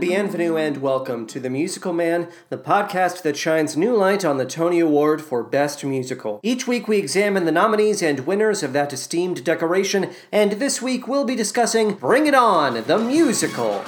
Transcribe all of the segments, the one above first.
Bienvenue and welcome to The Musical Man, the podcast that shines new light on the Tony Award for Best Musical. Each week we examine the nominees and winners of that esteemed decoration, and this week we'll be discussing Bring It On, the musical.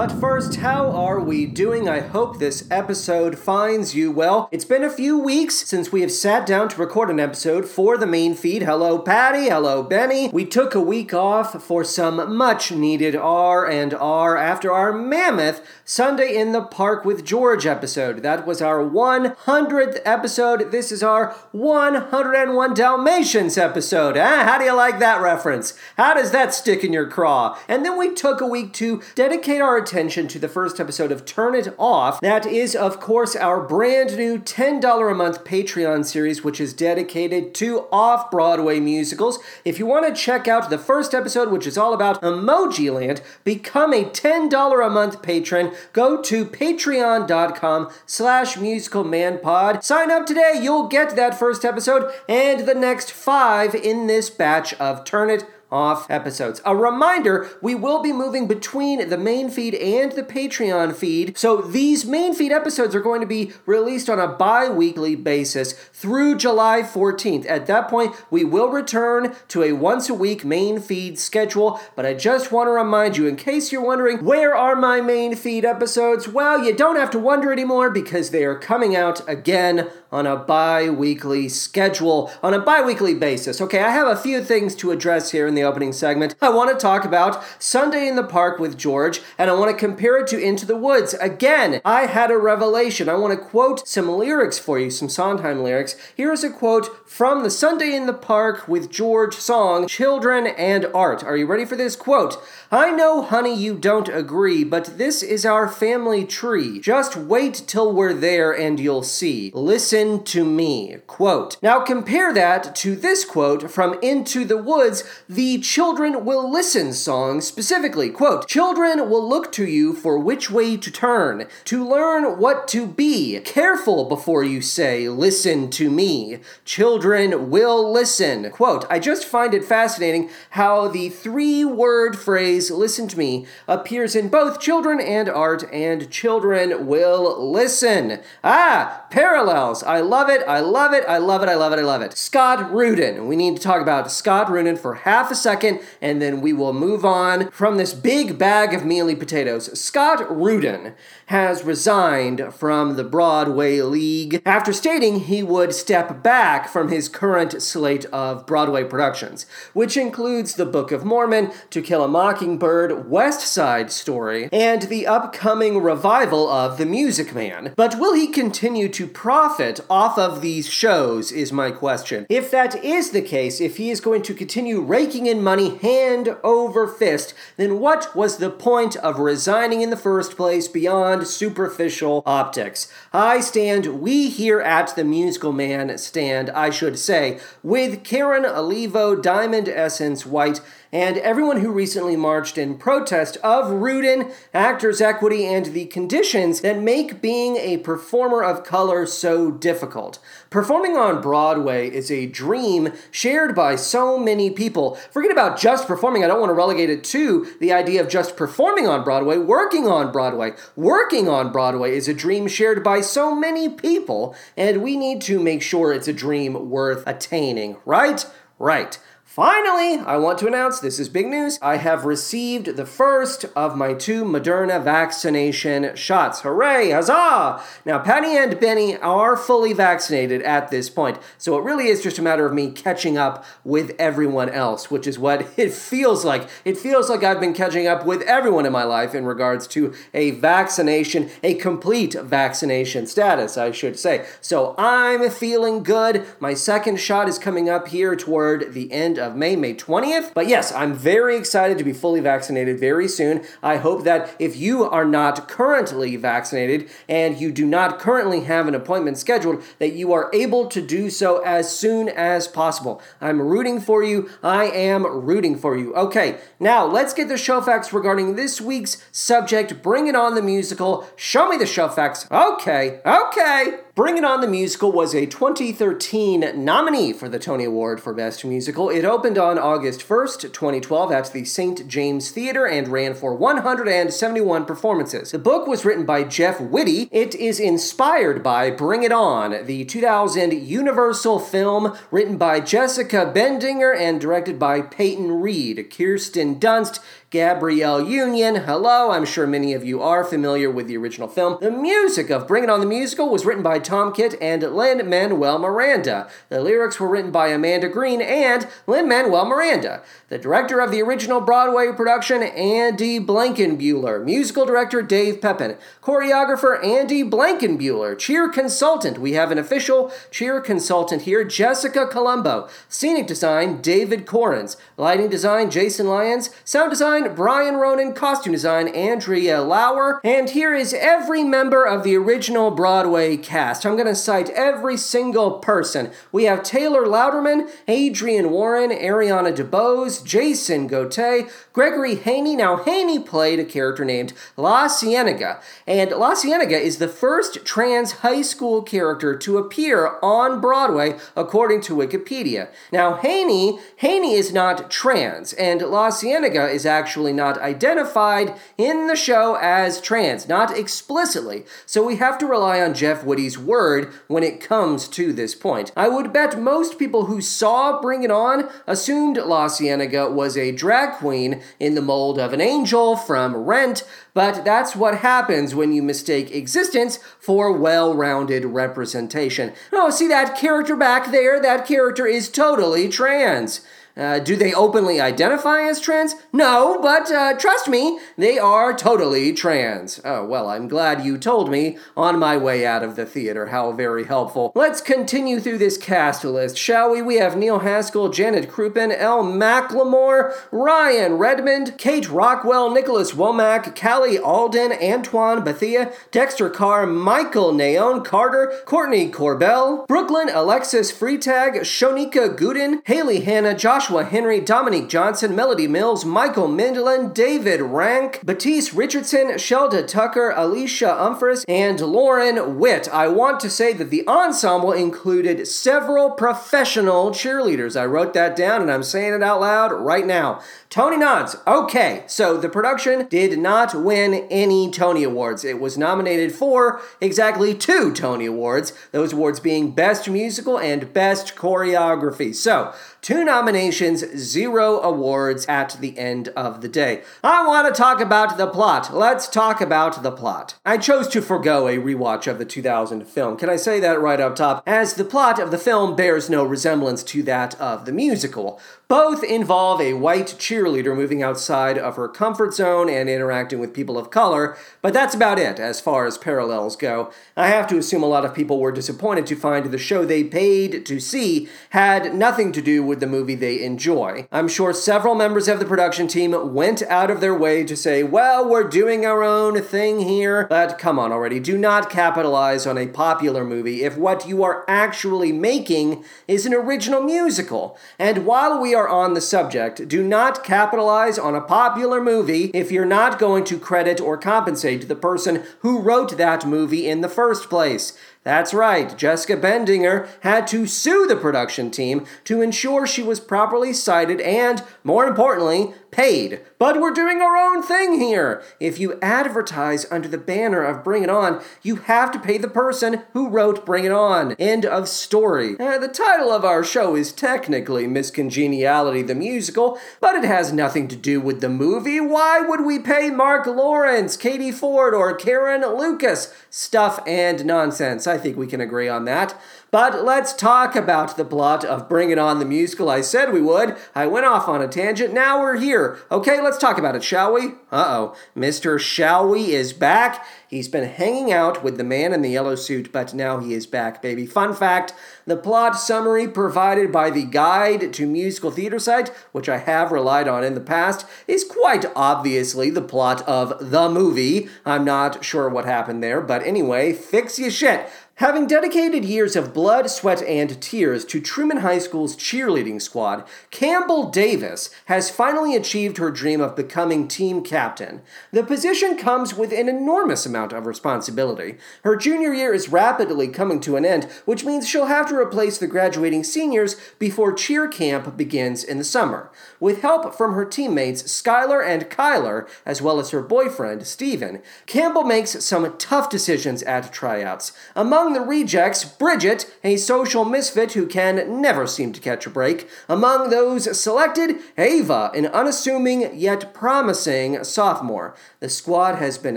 But first, how are we doing? I hope this episode finds you well. It's been a few weeks since we have sat down to record an episode for the main feed. Hello, Patty. Hello, Benny. We took a week off for some much needed R and R after our mammoth Sunday in the Park with George episode. That was our 100th episode. This is our 101 Dalmatians episode. Eh? How do you like that reference? How does that stick in your craw? And then we took a week to dedicate our attention to the first episode of Turn It Off. That is, of course, our brand new $10 a month Patreon series, which is dedicated to off Broadway musicals. If you want to check out the first episode, which is all about Emojiland, become a $10 a month patron. Go to patreon.com slash musicalmanpod. Sign up today. You'll get that first episode and the next five in this batch of Turn It off episodes. A reminder, we will be moving between the main feed and the Patreon feed. So these main feed episodes are going to be released on a bi-weekly basis through July 14th. At that point, we will return to a once a week main feed schedule, but I just want to remind you in case you're wondering, where are my main feed episodes? Well, you don't have to wonder anymore because they are coming out again on a bi-weekly schedule, on a bi-weekly basis. Okay, I have a few things to address here in the opening segment. I want to talk about Sunday in the Park with George, and I want to compare it to Into the Woods. Again, I had a revelation. I want to quote some lyrics for you, some Sondheim lyrics. Here is a quote from the Sunday in the Park with George song, Children and Art. Are you ready for this quote? I know, honey, you don't agree, but this is our family tree. Just wait till we're there and you'll see. Listen to me. Quote. Now compare that to this quote from Into the Woods, the Children Will Listen song specifically. Quote, Children will look to you for which way to turn, to learn what to be. Careful before you say, listen to me. Children will listen. Quote, I just find it fascinating how the three word phrase, listen to me, appears in both children and art, and children will listen. Ah, parallels. I love it. I love it. I love it. I love it. I love it. Scott Rudin. We need to talk about Scott Rudin for half a second, and then we will move on from this big bag of mealy potatoes. Scott Rudin has resigned from the Broadway League after stating he would step back from his current slate of Broadway productions, which includes The Book of Mormon, To Kill a Mockingbird, West Side Story, and the upcoming revival of The Music Man. But will he continue to profit off of these shows, is my question. If that is the case, if he is going to continue raking in money hand over fist, then what was the point of resigning in the first place beyond superficial optics? I stand, we here at the Musical Man stand, I should say, with Karen Olivo, Diamond Essence White, and everyone who recently marched in protest of Rudin, actors' equity, and the conditions that make being a performer of color so difficult. Performing on Broadway is a dream shared by so many people. Forget about just performing, I don't want to relegate it to the idea of just performing on Broadway, working on Broadway. Working on Broadway is a dream shared by so many people, and we need to make sure it's a dream worth attaining, right? Right. Finally, I want to announce this is big news. I have received the first of my two Moderna vaccination shots. Hooray! Huzzah! Now, Patty and Benny are fully vaccinated at this point, so it really is just a matter of me catching up with everyone else, which is what it feels like. It feels like I've been catching up with everyone in my life in regards to a vaccination, a complete vaccination status, I should say. So I'm feeling good. My second shot is coming up here toward the end of May, May 20th. But yes, I'm very excited to be fully vaccinated very soon. I hope that if you are not currently vaccinated and you do not currently have an appointment scheduled, that you are able to do so as soon as possible. I'm rooting for you. I am rooting for you. Okay, now let's get the show facts regarding this week's subject. Bring it on the musical. Show me the show facts. Okay, okay. Bring It On the Musical was a 2013 nominee for the Tony Award for Best Musical. It opened on August 1st, 2012 at the St. James Theater and ran for 171 performances. The book was written by Jeff Whitty. It is inspired by Bring It On, the 2000 Universal film written by Jessica Bendinger and directed by Peyton Reed. Kirsten Dunst Gabrielle Union. Hello, I'm sure many of you are familiar with the original film. The music of Bring It On the Musical was written by Tom Kitt and Lin Manuel Miranda. The lyrics were written by Amanda Green and Lin Manuel Miranda. The director of the original Broadway production, Andy Blankenbuehler. Musical director, Dave Pepin. Choreographer, Andy Blankenbuehler. Cheer consultant, we have an official cheer consultant here, Jessica Colombo. Scenic design, David Korins. Lighting design, Jason Lyons. Sound design, Brian Ronan. Costume design, Andrea Lauer. And here is every member of the original Broadway cast. I'm going to cite every single person. We have Taylor Louderman, Adrienne Warren, Ariana DeBose, Jason Gotay, Gregory Haney. Now, Haney played a character named La Cienega. And La Cienega is the first trans high school character to appear on Broadway, according to Wikipedia. Now, Haney, Haney is not trans, and La Cienega is actually not identified in the show as trans, not explicitly. So we have to rely on Jeff Whitty's word when it comes to this point. I would bet most people who saw Bring It On assumed La Cienega was a drag queen in the mold of an angel from Rent, but that's what happens when you mistake existence for well rounded representation. Oh, see that character back there? That character is totally trans. Uh, do they openly identify as trans? No, but uh, trust me, they are totally trans. Oh, well, I'm glad you told me on my way out of the theater. How very helpful. Let's continue through this cast list, shall we? We have Neil Haskell, Janet Krupin, Elle McLemore, Ryan Redmond, Kate Rockwell, Nicholas Womack, Callie Alden, Antoine Bethea, Dexter Carr, Michael Naone-Carter, Courtney Corbeille, Brooklyn Alexis Freitag, Shonika Gooden, Haley Hanna, Joshua Henry, Dominique Johnson, Melody Mills, Michael Mindlin, David Rank, Batiste Richardson, Shelda Tucker, Alicia Umphris, and Lauren Witt. I want to say that the ensemble included several professional cheerleaders. I wrote that down and I'm saying it out loud right now. Tony nods. Okay, so the production did not win any Tony Awards. It was nominated for exactly two Tony Awards, those awards being Best Musical and Best Choreography. So, two nominations, zero awards at the end of the day. I want to talk about the plot. Let's talk about the plot. I chose to forego a rewatch of the 2000 film. Can I say that right up top? As the plot of the film bears no resemblance to that of the musical. Both involve a white cheerleader moving outside of her comfort zone and interacting with people of color, but that's about it as far as parallels go. I have to assume a lot of people were disappointed to find the show they paid to see had nothing to do with the movie they enjoy. I'm sure several members of the production team went out of their way to say, well, we're doing our own thing here, but come on already, do not capitalize on a popular movie if what you are actually making is an original musical. And while we are on the subject, do not capitalize on a popular movie if you're not going to credit or compensate the person who wrote that movie in the first place. That's right, Jessica Bendinger had to sue the production team to ensure she was properly cited and, more importantly, paid. But we're doing our own thing here. If you advertise under the banner of Bring It On, you have to pay the person who wrote Bring It On. End of story. Uh, the title of our show is technically Miss Congeniality the Musical, but it has nothing to do with the movie. Why would we pay Marc Lawrence, Katie Ford, or Caryn Lucas? Stuff and nonsense. I think we can agree on that. But let's talk about the plot of Bring It On the musical. I said we would. I went off on a tangent. Now we're here. Okay, let's talk about it, shall we? Uh oh. Mr. Shall We is back. He's been hanging out with the man in the yellow suit, but now he is back, baby. Fun fact the plot summary provided by the Guide to Musical Theater site, which I have relied on in the past, is quite obviously the plot of the movie. I'm not sure what happened there, but anyway, fix your shit. Having dedicated years of blood, sweat, and tears to Truman High School's cheerleading squad, Campbell Davis has finally achieved her dream of becoming team captain. The position comes with an enormous amount of responsibility. Her junior year is rapidly coming to an end, which means she'll have to replace the graduating seniors before cheer camp begins in the summer. With help from her teammates Skylar and Kyler, as well as her boyfriend Steven, Campbell makes some tough decisions at tryouts. Among the rejects, Bridget, a social misfit who can never seem to catch a break. Among those selected, Ava, an unassuming yet promising sophomore. The squad has been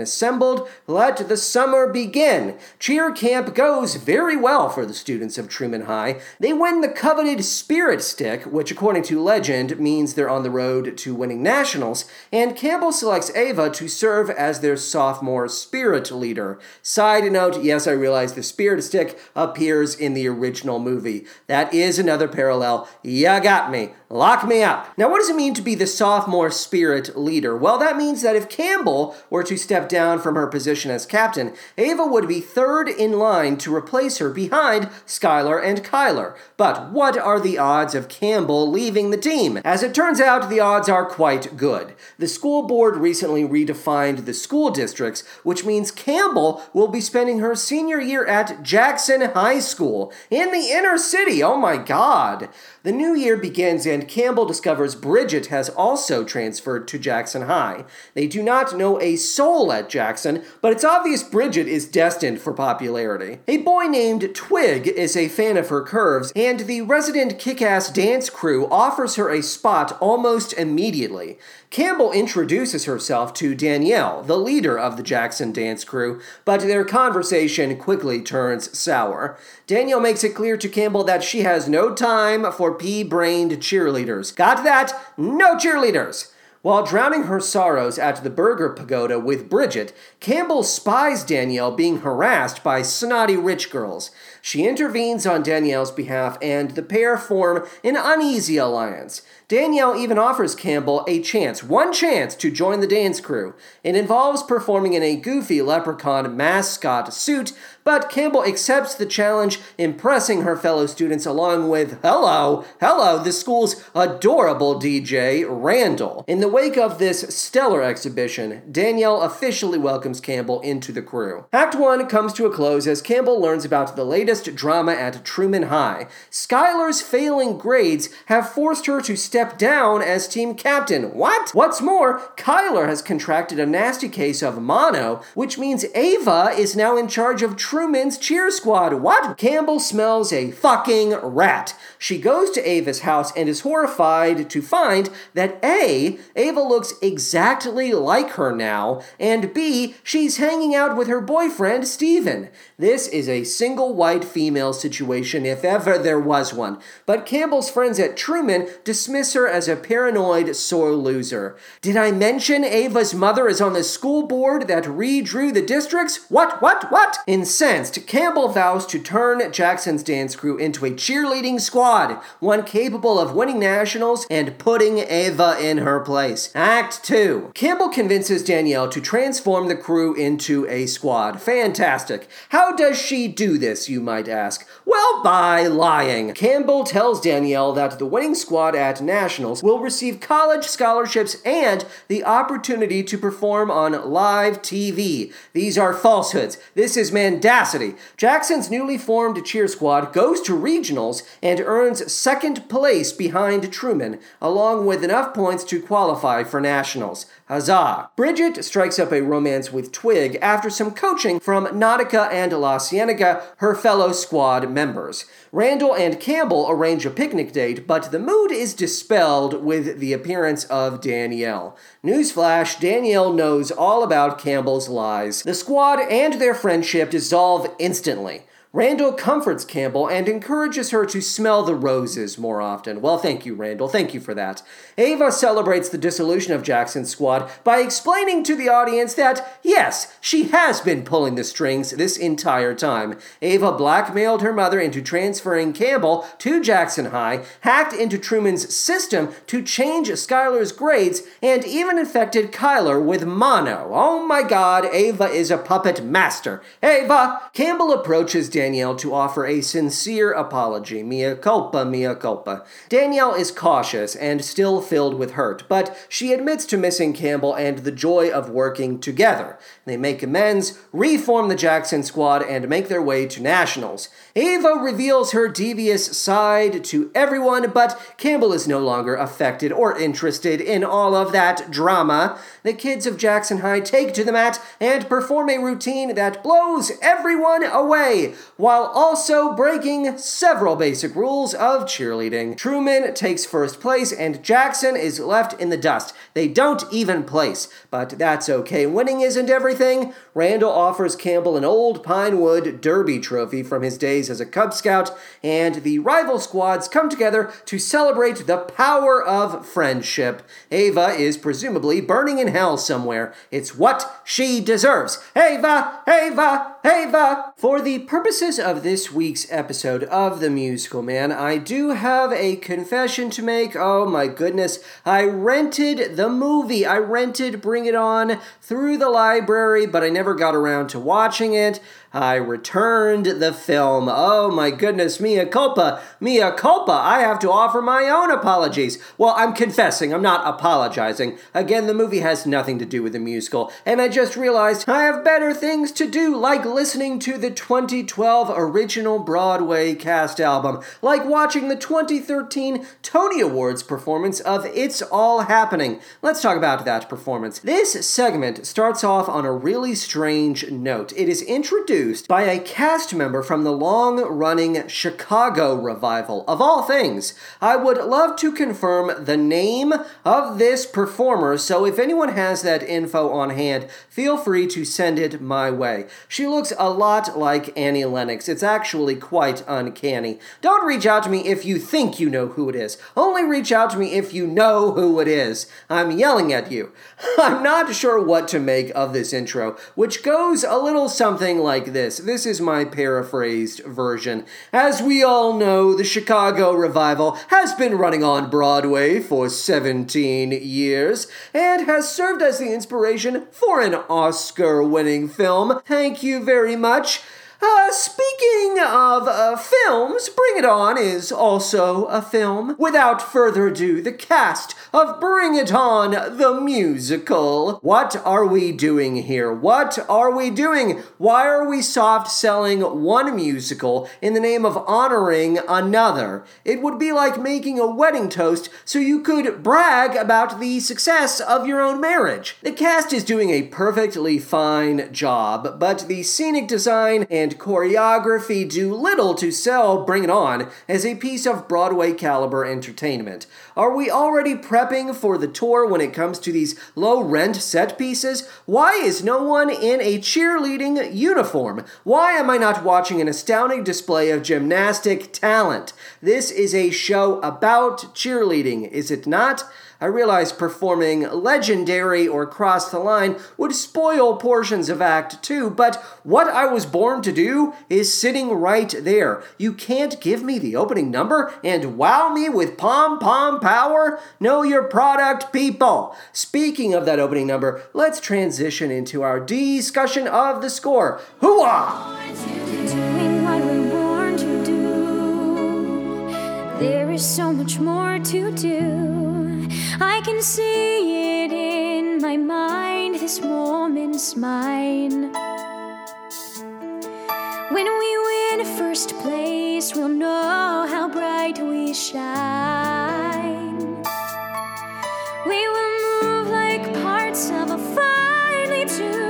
assembled. Let the summer begin. Cheer camp goes very well for the students of Truman High. They win the coveted Spirit Stick, which, according to legend, means they're on the road to winning nationals, and Campbell selects Ava to serve as their sophomore spirit leader. Side note yes, I realize the Spirit To stick appears in the original movie. That is another parallel. Ya got me. Lock me up. Now, what does it mean to be the sophomore spirit leader? Well, that means that if Campbell were to step down from her position as captain, Ava would be third in line to replace her behind Skylar and Kyler. But what are the odds of Campbell leaving the team? As it turns out, the odds are quite good. The school board recently redefined the school districts, which means Campbell will be spending her senior year at Jackson High School in the inner city. Oh my god. The new year begins and Campbell discovers Bridget has also transferred to Jackson High. They do not know a soul at Jackson, but it's obvious Bridget is destined for popularity. A boy named Twig is a fan of her curves, and the resident kick ass dance crew offers her a spot almost immediately. Campbell introduces herself to Danielle, the leader of the Jackson dance crew, but their conversation quickly turns sour. Danielle makes it clear to Campbell that she has no time for pea brained cheerleaders. Got that? No cheerleaders! While drowning her sorrows at the Burger Pagoda with Bridget, Campbell spies Danielle being harassed by snotty rich girls. She intervenes on Danielle's behalf, and the pair form an uneasy alliance. Danielle even offers Campbell a chance, one chance, to join the dance crew. It involves performing in a goofy leprechaun mascot suit, but Campbell accepts the challenge, impressing her fellow students along with, hello, hello, the school's adorable DJ, Randall. In the wake of this stellar exhibition, Danielle officially welcomes Campbell into the crew. Act 1 comes to a close as Campbell learns about the latest drama at Truman High. Skylar's failing grades have forced her to step down as team captain. What? What's more, Kyler has contracted a nasty case of mono, which means Ava is now in charge of Truman's cheer squad. What? Campbell smells a fucking rat. She goes to Ava's house and is horrified to find that A, Ava looks exactly like her now, and B, she's hanging out with her boyfriend, Steven. This is a single white female situation, if ever there was one. But Campbell's friends at Truman dismiss her as a paranoid sore loser. Did I mention Ava's mother is on the school board that redrew the districts? What, what, what? Incensed, Campbell vows to turn Jackson's dance crew into a cheerleading squad, one capable of winning nationals and putting Ava in her place. Act 2. Campbell convinces Danielle to transform the crew into a squad. Fantastic. How does she do this, you might ask? Well, by lying. Campbell tells Danielle that the winning squad at Nationals will receive college scholarships and the opportunity to perform on live TV. These are falsehoods. This is mendacity. Jackson's newly formed cheer squad goes to regionals and earns second place behind Truman, along with enough points to qualify for nationals. Huzzah! Bridget strikes up a romance with Twig after some coaching from Nautica and La Cienega, her fellow squad members. Randall and Campbell arrange a picnic date, but the mood is dispelled with the appearance of Danielle. Newsflash Danielle knows all about Campbell's lies. The squad and their friendship dissolve instantly. Randall comforts Campbell and encourages her to smell the roses more often. Well, thank you, Randall. Thank you for that. Ava celebrates the dissolution of Jackson's squad by explaining to the audience that, yes, she has been pulling the strings this entire time. Ava blackmailed her mother into transferring Campbell to Jackson High, hacked into Truman's system to change Skylar's grades, and even infected Kyler with mono. Oh my god, Ava is a puppet master. Ava! Campbell approaches Danielle to offer a sincere apology. Mea culpa, mea culpa. Danielle is cautious and still filled with hurt, but she admits to missing Campbell and the joy of working together. They make amends, reform the Jackson squad, and make their way to nationals. Ava reveals her devious side to everyone, but Campbell is no longer affected or interested in all of that drama. The kids of Jackson High take to the mat and perform a routine that blows everyone away, while also breaking several basic rules of cheerleading. Truman takes first place, and Jackson is left in the dust. They don't even place, but that's okay. Winning isn't everything. Randall offers Campbell an old Pinewood derby trophy from his days as a Cub Scout, and the rival squads come together to celebrate the power of friendship. Ava is presumably burning in hell somewhere. It's what she deserves. Ava! Ava! Ava! For the purposes of this week's episode of The Musical Man, I do have a confession to make. Oh my goodness. I rented the movie. I rented Bring It On through the library, but I never got around to watching it. I returned the film. Oh my goodness, mea culpa, mea culpa. I have to offer my own apologies. Well, I'm confessing, I'm not apologizing. Again, the movie has nothing to do with the musical, and I just realized I have better things to do, like listening to the 2012 original Broadway cast album, like watching the 2013 Tony Awards performance of It's All Happening. Let's talk about that performance. This segment starts off on a really strange note. It is introduced by a cast member from the long running Chicago revival. Of all things, I would love to confirm the name of this performer, so if anyone has that info on hand, feel free to send it my way. She looks a lot like Annie Lennox. It's actually quite uncanny. Don't reach out to me if you think you know who it is. Only reach out to me if you know who it is. I'm yelling at you. I'm not sure what to make of this intro, which goes a little something like this. This is my paraphrased version. As we all know, the Chicago revival has been running on Broadway for 17 years and has served as the inspiration for an Oscar winning film. Thank you very much. Uh, speaking of uh, films, Bring It On is also a film. Without further ado, the cast of Bring It On, the musical. What are we doing here? What are we doing? Why are we soft selling one musical in the name of honoring another? It would be like making a wedding toast so you could brag about the success of your own marriage. The cast is doing a perfectly fine job, but the scenic design and choreography do little to sell Bring It On as a piece of Broadway caliber entertainment. Are we already prepping for the tour when it comes to these low rent set pieces? Why is no one in a cheerleading uniform? Why am I not watching an astounding display of gymnastic talent? This is a show about cheerleading, is it not? I realize performing legendary or cross the line would spoil portions of Act 2, but what I was born to do is sitting right there. You can't give me the opening number and wow me with pom pom power? Know your product, people. Speaking of that opening number, let's transition into our discussion of the score. Hooah! There is so much more to do. I can see it in my mind. This moment's mine. When we win first place, we'll know how bright we shine. We will move like parts of a finely tuned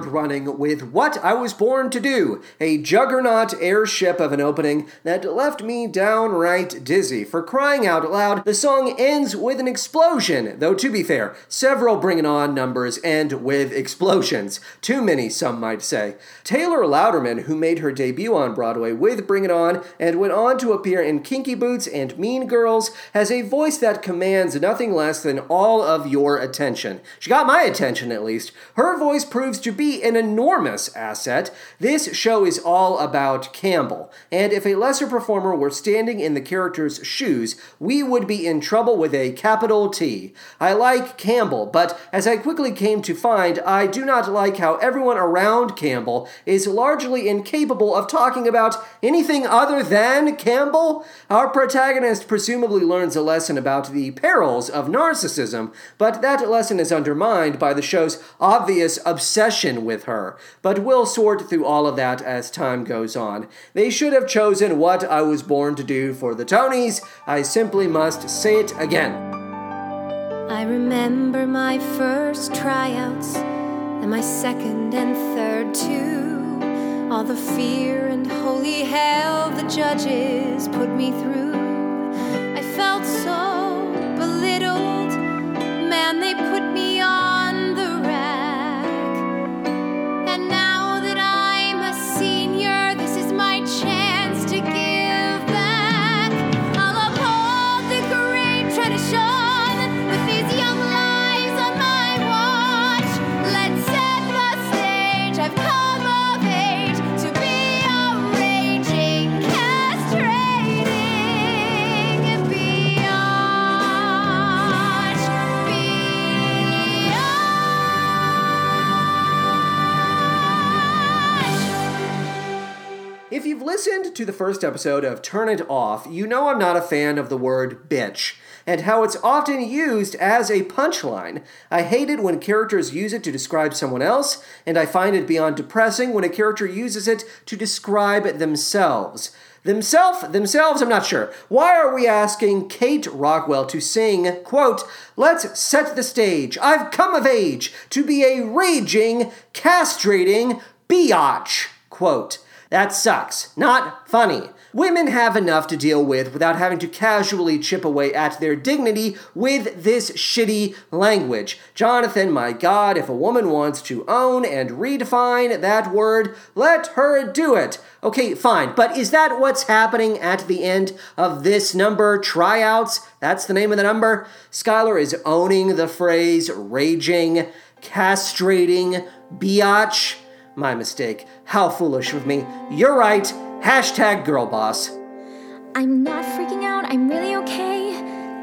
ground running with What I Was Born to Do, a juggernaut airship of an opening that left me downright dizzy. For crying out loud, the song ends with an explosion, though to be fair, several Bring It On numbers end with explosions. Too many, some might say. Taylor Louderman, who made her debut on Broadway with Bring It On and went on to appear in Kinky Boots and Mean Girls, has a voice that commands nothing less than all of your attention. She got my attention at least. Her voice proves to be an enormous asset. This show is all about Campbell, and if a lesser performer were standing in the character's shoes, we would be in trouble with a capital T. I like Campbell, but as I quickly came to find, I do not like how everyone around Campbell is largely incapable of talking about anything other than Campbell. Our protagonist presumably learns a lesson about the perils of narcissism, but that lesson is undermined by the show's obvious obsession with her, but we'll sort through all of that as time goes on. They should have chosen what I was born to do for the Tonys. I simply must say it again. I remember my first tryouts and my second and third too. All the fear and holy hell the judges put me through. I felt so first episode of Turn It Off, you know I'm not a fan of the word bitch and how it's often used as a punchline. I hate it when characters use it to describe someone else, and I find it beyond depressing when a character uses it to describe themselves. Themself, themselves, I'm not sure. Why are we asking Kate Rockwell to sing, quote, Let's set the stage. I've come of age to be a raging, castrating biatch, quote. That sucks. Not funny. Women have enough to deal with without having to casually chip away at their dignity with this shitty language. Jonathan, my God, if a woman wants to own and redefine that word, let her do it. Okay, fine, but is that what's happening at the end of this number? Tryouts? That's the name of the number? Skylar is owning the phrase raging, castrating, biatch. My mistake. How foolish of me. You're right. Hashtag girl boss. I'm not freaking out, I'm really okay.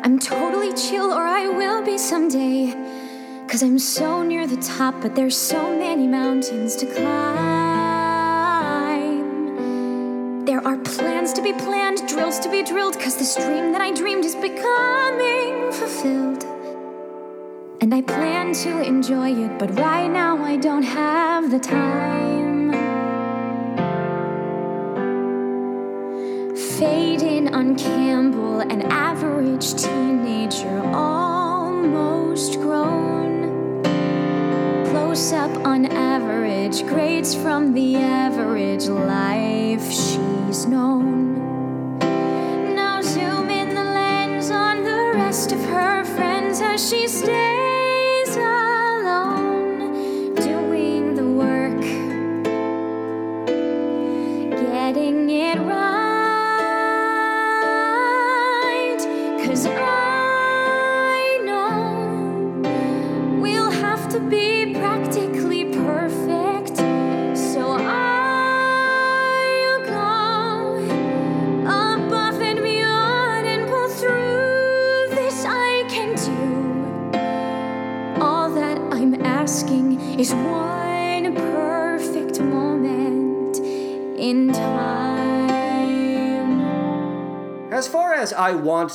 I'm totally chill, or I will be someday. Cause I'm so near the top, but there's so many mountains to climb. There are plans to be planned, drills to be drilled, cause this dream that I dreamed is becoming fulfilled. And I plan to enjoy it, but right now I don't have the time. Fading on Campbell, an average teenager, almost grown. Close up on average, grades from the average life she's known.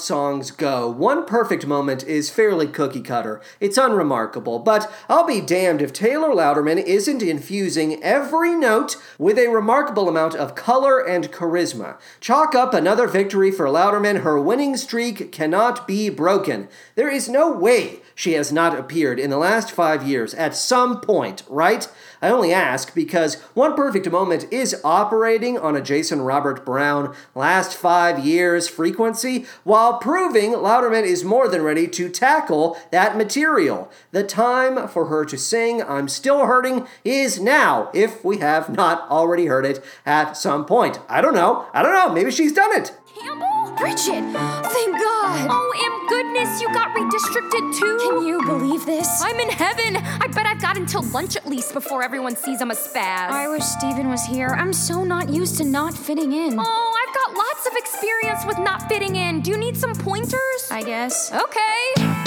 Songs go, One Perfect Moment is fairly cookie cutter. It's unremarkable, but I'll be damned if Taylor Louderman isn't infusing every note with a remarkable amount of color and charisma. Chalk up another victory for Louderman. Her winning streak cannot be broken. There is no way she has not appeared in the last five years at some point, right? I only ask because One Perfect Moment is operating on a Jason Robert Brown last five years frequency while proving Louderman is more than ready to tackle that material. The time for her to sing I'm Still Hurting is now, if we have not already heard it at some point. I don't know. I don't know. Maybe she's done it. Campbell? Bridget, thank God. Oh, am goodness, you got redistricted too? Can you believe this? I'm in heaven. I bet I've got until lunch at least before everyone sees I'm a spaz. I wish Steven was here. I'm so not used to not fitting in. Oh, I've got lots of experience with not fitting in. Do you need some pointers? I guess. Okay.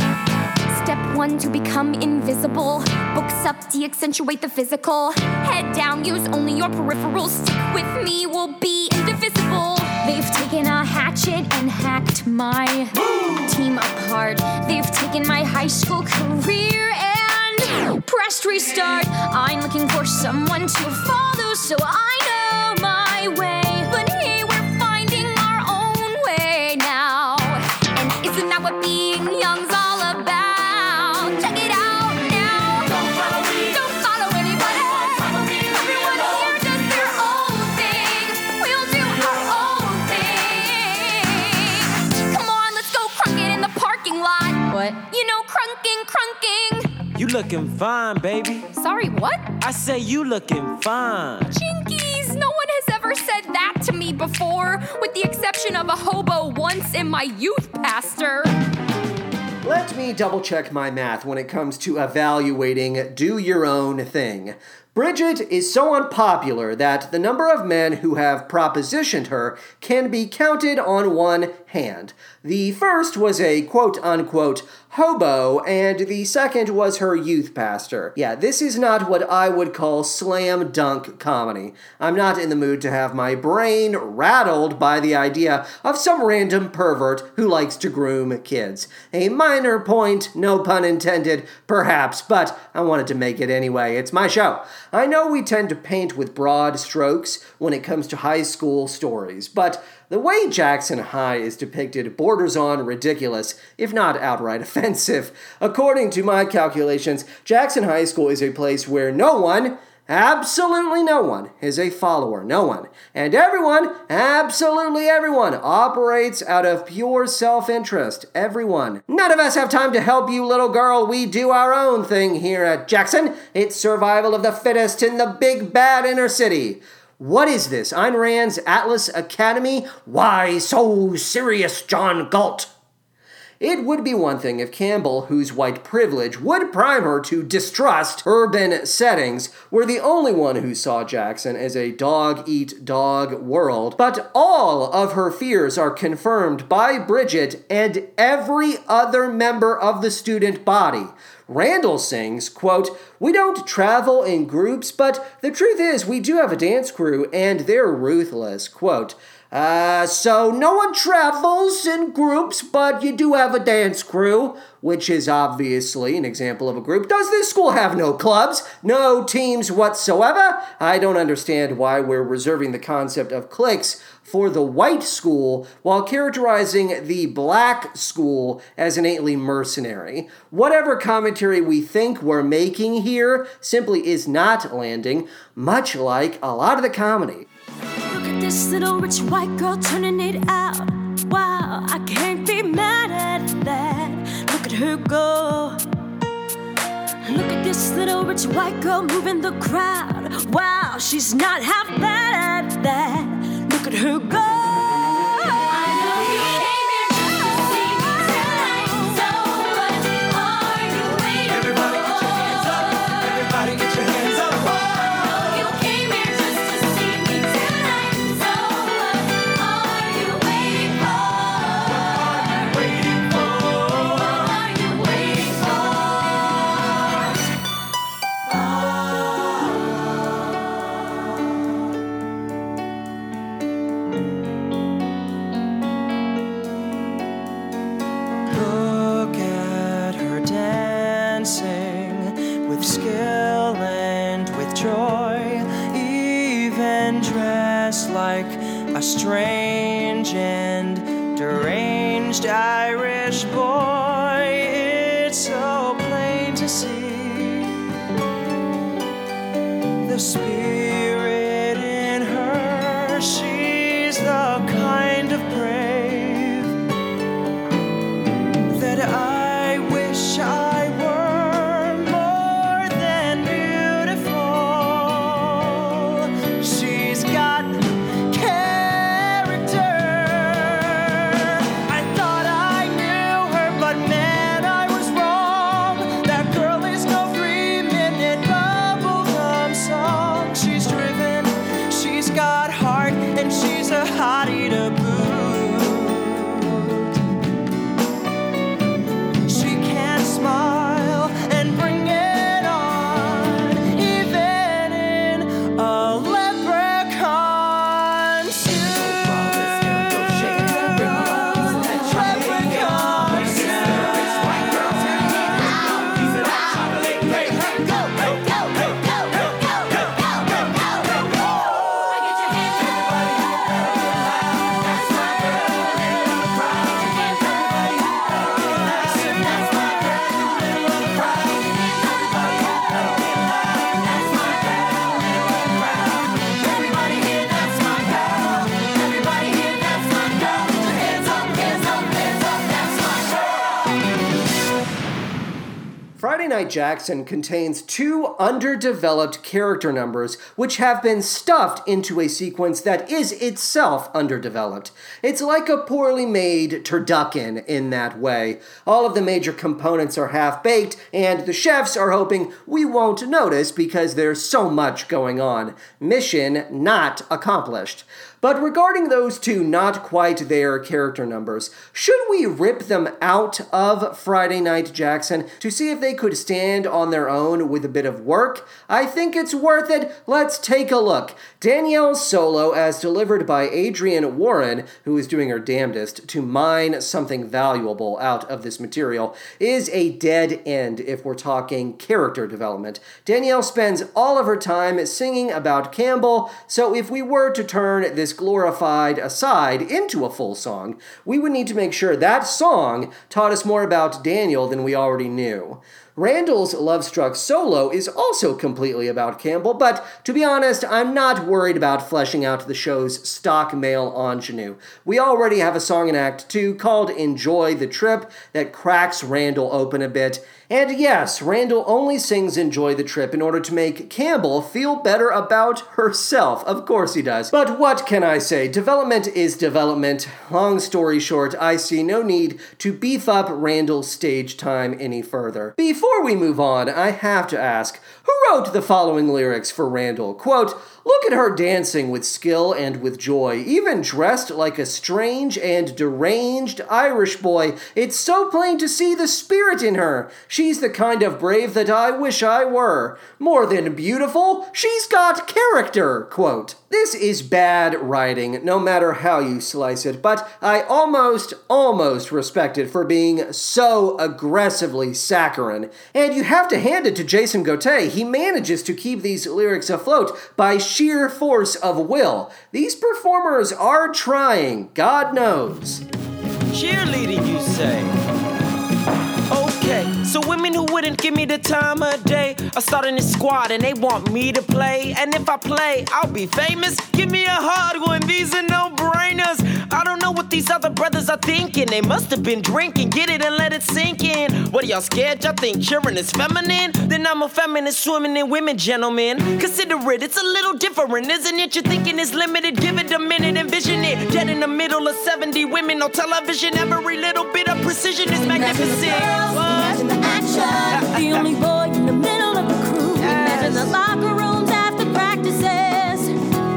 Step one to become invisible. Books up, de accentuate the physical. Head down, use only your peripherals. Stick with me, we'll be indivisible. They've taken a hatchet and hacked my team apart. They've taken my high school career and pressed restart. I'm looking for someone to follow, so I know my way. Looking fine, baby. Sorry, what? I say you looking fine. Jinkies! No one has ever said that to me before, with the exception of a hobo once in my youth pastor. Let me double check my math when it comes to evaluating do your own thing. Bridget is so unpopular that the number of men who have propositioned her can be counted on one hand. The first was a quote unquote hobo, and the second was her youth pastor. Yeah, this is not what I would call slam dunk comedy. I'm not in the mood to have my brain rattled by the idea of some random pervert who likes to groom kids. A minor point, no pun intended, perhaps, but I wanted to make it anyway. It's my show. I know we tend to paint with broad strokes when it comes to high school stories, but the way Jackson High is depicted borders on ridiculous, if not outright offensive. According to my calculations, Jackson High School is a place where no one, absolutely no one, is a follower. No one. And everyone, absolutely everyone, operates out of pure self interest. Everyone. None of us have time to help you, little girl. We do our own thing here at Jackson. It's survival of the fittest in the big bad inner city. What is this? Ayn Rand's Atlas Academy? Why so serious, John Galt? It would be one thing if Campbell, whose white privilege would prime her to distrust urban settings, were the only one who saw Jackson as a dog eat dog world, but all of her fears are confirmed by Bridget and every other member of the student body. Randall sings, quote, We don't travel in groups, but the truth is we do have a dance crew and they're ruthless, quote. Uh, so no one travels in groups, but you do have a dance crew, which is obviously an example of a group. Does this school have no clubs? No teams whatsoever? I don't understand why we're reserving the concept of cliques for the white school while characterizing the black school as innately mercenary. Whatever commentary we think we're making here simply is not landing, much like a lot of the comedy. Look at this little rich white girl turning it out. Wow, I can't be mad at that. Look at her go. Look at this little rich white girl moving the crowd. Wow, she's not half bad at that. Look at her go. Jackson contains two underdeveloped character numbers which have been stuffed into a sequence that is itself underdeveloped. It's like a poorly made turducken in that way. All of the major components are half baked, and the chefs are hoping we won't notice because there's so much going on. Mission not accomplished. But regarding those two not quite there character numbers, should we rip them out of Friday Night Jackson to see if they could stand on their own with a bit of work? I think it's worth it. Let's take a look. Danielle's solo, as delivered by Adrienne Warren, who is doing her damnedest to mine something valuable out of this material, is a dead end if we're talking character development. Danielle spends all of her time singing about Campbell, so if we were to turn this glorified aside into a full song, we would need to make sure that song taught us more about Danielle than we already knew. Randall's Love Struck solo is also completely about Campbell, but to be honest, I'm not worried about fleshing out the show's stock male ingenue. We already have a song in Act 2 called Enjoy the Trip that cracks Randall open a bit. And yes, Randall only sings Enjoy the Trip in order to make Campbell feel better about herself. Of course he does. But what can I say? Development is development. Long story short, I see no need to beef up Randall's stage time any further. Before we move on, I have to ask who wrote the following lyrics for Randall? Quote, Look at her dancing with skill and with joy, even dressed like a strange and deranged Irish boy. It's so plain to see the spirit in her. She's the kind of brave that I wish I were. More than beautiful, she's got character. Quote. This is bad writing, no matter how you slice it, but I almost, almost respect it for being so aggressively saccharine. And you have to hand it to Jason Gotay. He manages to keep these lyrics afloat by sheer force of will. These performers are trying, God knows. Cheerleading, you say? So women who wouldn't give me the time of day are starting a squad and they want me to play. And if I play, I'll be famous. Give me a hard one, these are no brainers. I don't know what these other brothers are thinking. They must have been drinking, get it and let it sink in. What are y'all scared? Y'all think cheering is feminine? Then I'm a feminist swimming in women, gentlemen. Consider it, it's a little different, isn't it? You're thinking it's limited, give it a minute, envision it. Dead in the middle of 70 women on television, every little bit of precision is magnificent. Imagine the action. The only boy in the middle of the crew. Imagine the locker rooms after practices.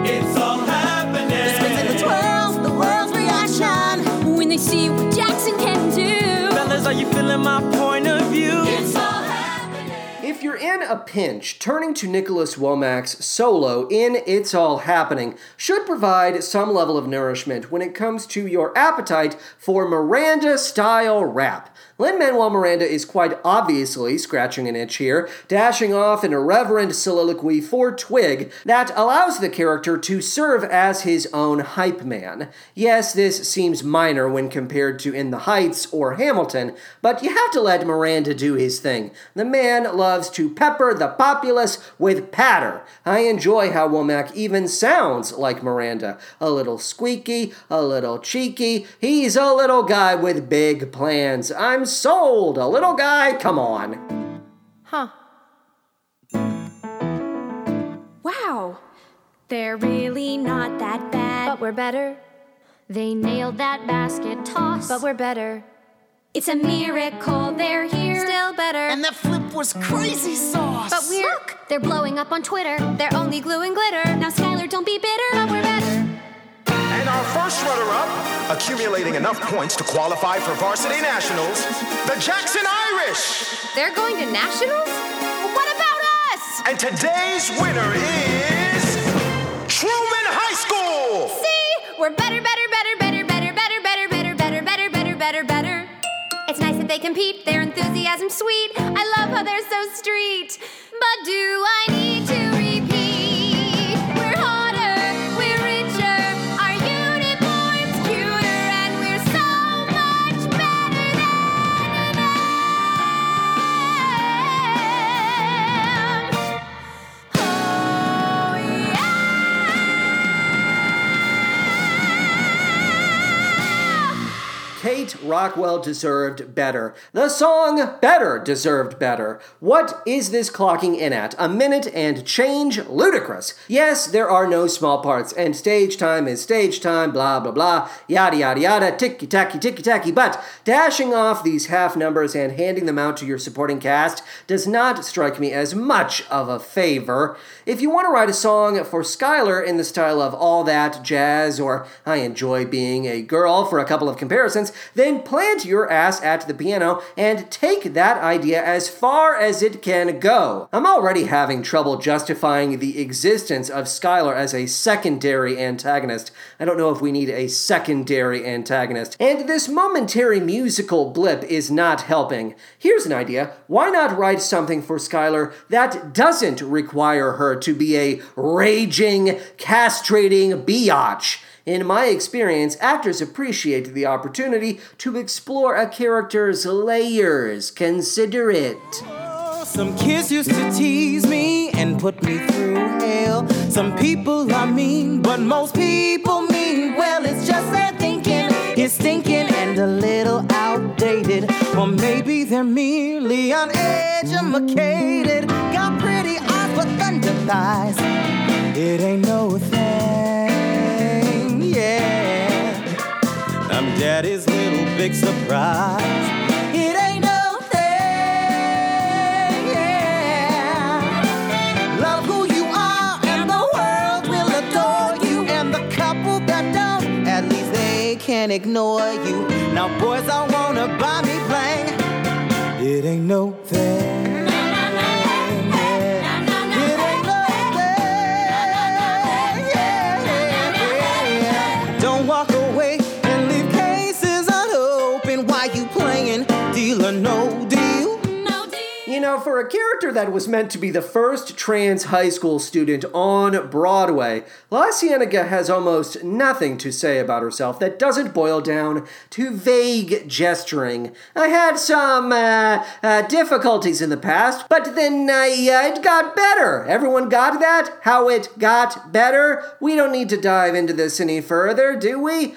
It's all happening. The spins and the twirls, the world's reaction when they see what Jackson can do. Fellas, are you feeling my point of view? It's all. If If you're in a pinch, turning to Nicholas Womack's solo in It's All Happening should provide some level of nourishment when it comes to your appetite for Miranda style rap. Lin Manuel Miranda is quite obviously scratching an itch here, dashing off an irreverent soliloquy for Twig that allows the character to serve as his own hype man. Yes, this seems minor when compared to In the Heights or Hamilton, but you have to let Miranda do his thing. The man loves to pepper the populace with patter. I enjoy how Womack even sounds like Miranda. A little squeaky, a little cheeky. He's a little guy with big plans. I'm sold. A little guy, come on. Huh. Wow, they're really not that bad. But we're better. They nailed that basket toss. But we're better. It's a miracle they're here. Still better. And that flip was crazy sauce. but we're. Look, they're blowing up on Twitter. They're only glue and glitter. Now, Skylar, don't be bitter. But we're better. Our first runner-up, accumulating enough points to qualify for varsity nationals, the Jackson Irish. They're going to nationals? Well, what about us? And today's winner is Truman High School. See? We're better, better, better, better, better, better, better, better, better, better, better, better, better. It's nice that they compete. Their enthusiasm sweet. I love how they're so street. But do I need to repeat? Rockwell deserved better. The song Better deserved better. What is this clocking in at? A minute and change? Ludicrous. Yes, there are no small parts, and stage time is stage time, blah blah blah, yada yada yada, ticky tacky ticky tacky. But dashing off these half numbers and handing them out to your supporting cast does not strike me as much of a favor. If you want to write a song for Skylar in the style of All That Jazz or I Enjoy Being a Girl for a couple of comparisons, then plant your ass at the piano and take that idea as far as it can go. I'm already having trouble justifying the existence of Skylar as a secondary antagonist. I don't know if we need a secondary antagonist. And this momentary musical blip is not helping. Here's an idea. Why not write something for Skylar that doesn't require her to be a raging, castrating biatch? In my experience, actors appreciate the opportunity to explore a character's layers. Consider it. Some kids used to tease me and put me through hell. Some people are mean, but most people mean well. It's just their thinking is thinking and a little outdated. Or maybe they're merely uneducated. Got pretty eyes but thunder thighs. It ain't no thing, I'm daddy's little big surprise. It ain't no thing, yeah. Love who you are, and the world will adore you. And the couple that don't, at least they can ignore you. Now, boys, I wanna buy me bling. It ain't no thing. Know, for a character that was meant to be the first trans high school student on Broadway, La Cienega has almost nothing to say about herself that doesn't boil down to vague gesturing. I had some uh, uh, difficulties in the past, but then uh, it got better. Everyone got that? How it got better? We don't need to dive into this any further, do we?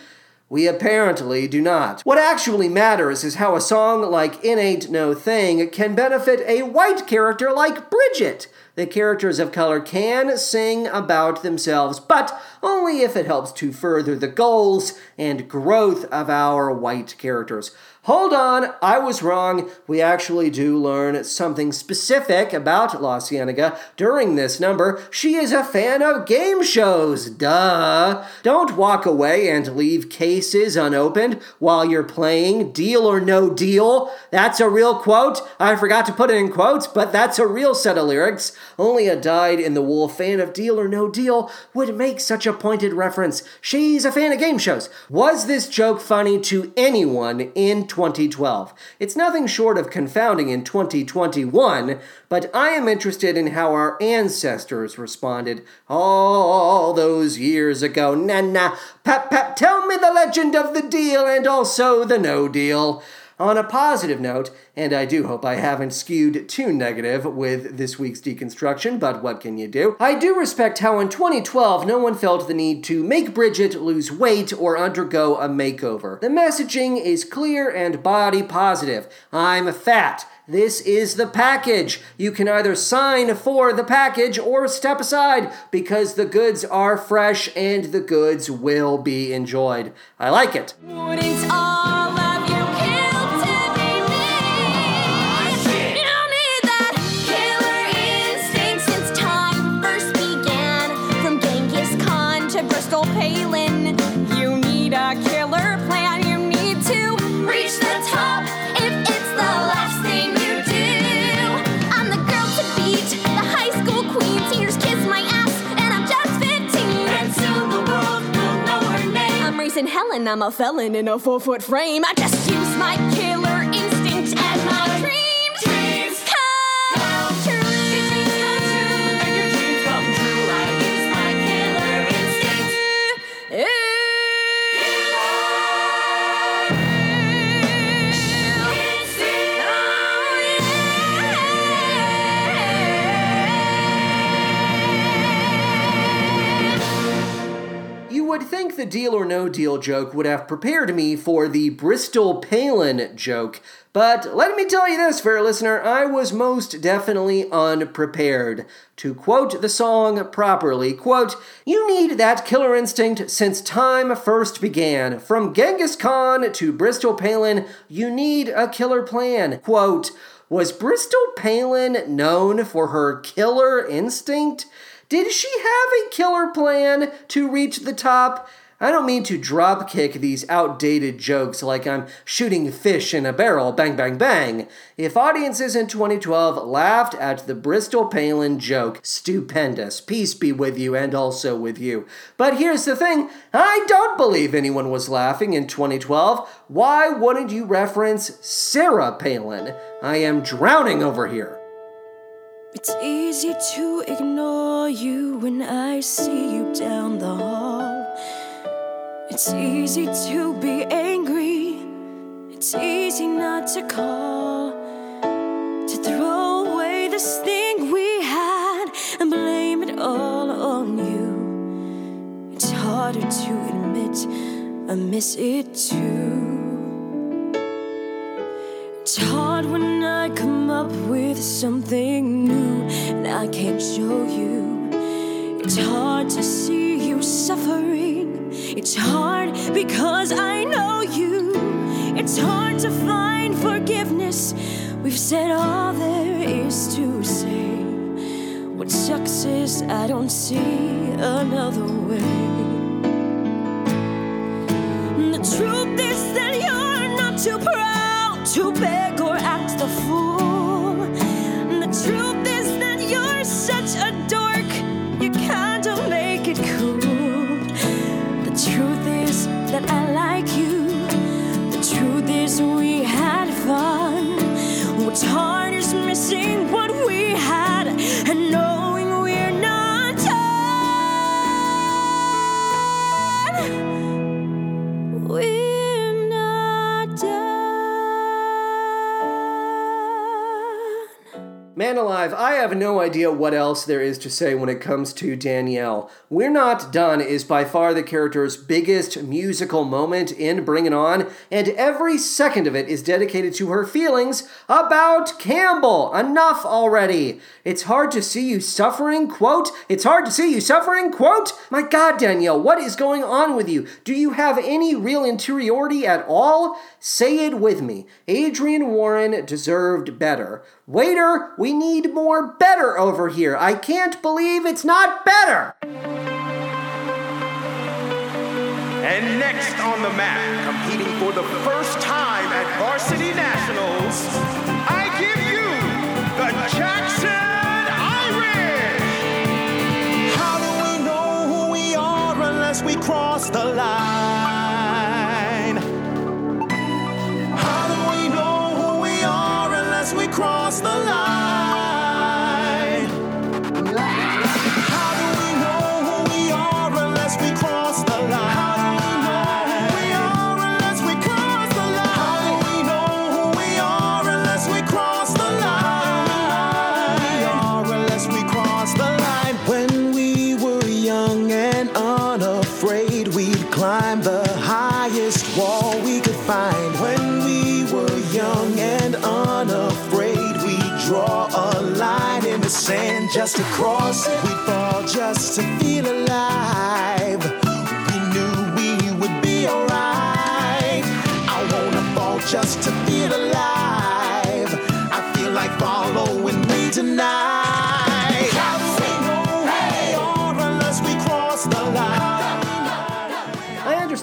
We apparently do not. What actually matters is how a song like It Ain't No Thing can benefit a white character like Bridget. The characters of color can sing about themselves, but only if it helps to further the goals and growth of our white characters. Hold on, I was wrong. We actually do learn something specific about La Cienega during this number. She is a fan of game shows. Duh. Don't walk away and leave cases unopened while you're playing Deal or No Deal. That's a real quote. I forgot to put it in quotes, but that's a real set of lyrics. Only a dyed in the wool fan of Deal or No Deal would make such a pointed reference. She's a fan of game shows. Was this joke funny to anyone in 2012? It's nothing short of confounding in 2021, but I am interested in how our ancestors responded all those years ago. Na na, pap pap, tell me the legend of the deal and also the no deal. On a positive note, and I do hope I haven't skewed too negative with this week's deconstruction, but what can you do? I do respect how in 2012 no one felt the need to make Bridget lose weight or undergo a makeover. The messaging is clear and body positive. I'm fat. This is the package. You can either sign for the package or step aside because the goods are fresh and the goods will be enjoyed. I like it. I'm Helen, I'm a felon in a four foot frame. I just use my killer would think the deal or no deal joke would have prepared me for the Bristol Palin joke, but let me tell you this, fair listener, I was most definitely unprepared. To quote the song properly, quote, You need that killer instinct since time first began. From Genghis Khan to Bristol Palin, you need a killer plan. Quote, Was Bristol Palin known for her killer instinct? Did she have a killer plan to reach the top? I don't mean to dropkick these outdated jokes like I'm shooting fish in a barrel, bang, bang, bang. If audiences in 2012 laughed at the Bristol Palin joke, stupendous. Peace be with you and also with you. But here's the thing I don't believe anyone was laughing in 2012. Why wouldn't you reference Sarah Palin? I am drowning over here. It's easy to ignore you when I see you down the hall. It's easy to be angry. It's easy not to call. To throw away this thing we had and blame it all on you. It's harder to admit I miss it too. It's hard when up with something new and I can't show you. It's hard to see you suffering. It's hard because I know you. It's hard to find forgiveness. We've said all there is to say. What sucks is I don't see another way. The truth is that you're not too proud to beg or act the fool. What's hard Man alive, I have no idea what else there is to say when it comes to Danielle. We're Not Done is by far the character's biggest musical moment in Bring It On, and every second of it is dedicated to her feelings about Campbell. Enough already. It's hard to see you suffering, quote. It's hard to see you suffering, quote. My god, Danielle, what is going on with you? Do you have any real interiority at all? Say it with me. Adrienne Warren deserved better. Waiter, we need more better over here. I can't believe it's not better. And next on the map, competing for the first time at Varsity Nationals, I give you the Jackson Irish. How do we know who we are unless we cross the line? Cross. We'd fall just to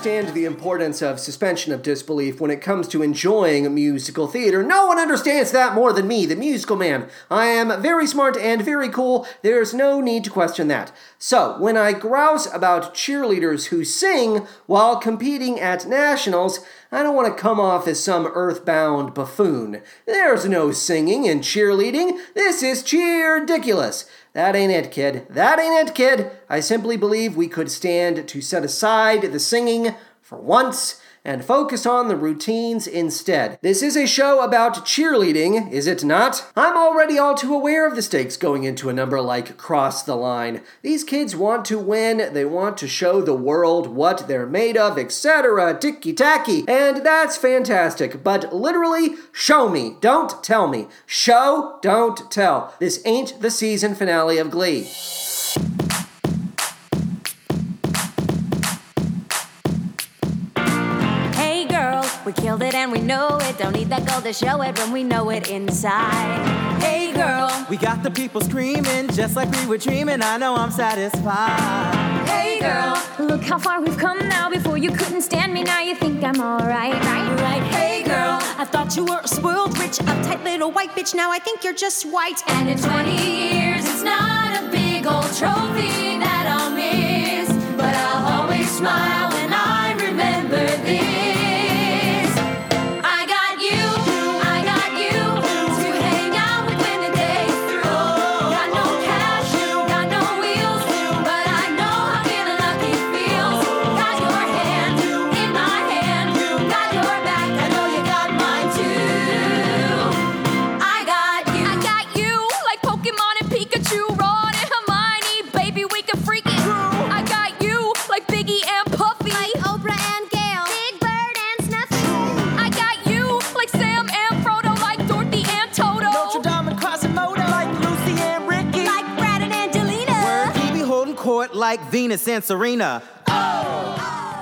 understand the importance of suspension of disbelief when it comes to enjoying musical theater. No one understands that more than me, the musical man. I am very smart and very cool. There's no need to question that. So, when I grouse about cheerleaders who sing while competing at nationals, I don't want to come off as some earthbound buffoon. There's no singing and cheerleading. This is cheer ridiculous. That ain't it, kid. That ain't it, kid. I simply believe we could stand to set aside the singing for once and focus on the routines instead. This is a show about cheerleading, is it not? I'm already all too aware of the stakes going into a number like Cross the Line. These kids want to win, they want to show the world what they're made of, etc. Ticky tacky. And that's fantastic. But literally, show me, don't tell me. Show, don't tell. This ain't the season finale of Glee. And we know it. Don't need that gold to show it when we know it inside. Hey girl, We got the people screaming just like we were dreaming. I know I'm satisfied. hey girl, Look how far we've come now. Before you couldn't stand me, now you think I'm alright, right? right? Hey girl, I thought you were a spoiled, rich, uptight little white bitch. Now I think you're just white. and in 20 years, it's not a big old trophy that I'll miss, but I'll always smile like Venus and Serena.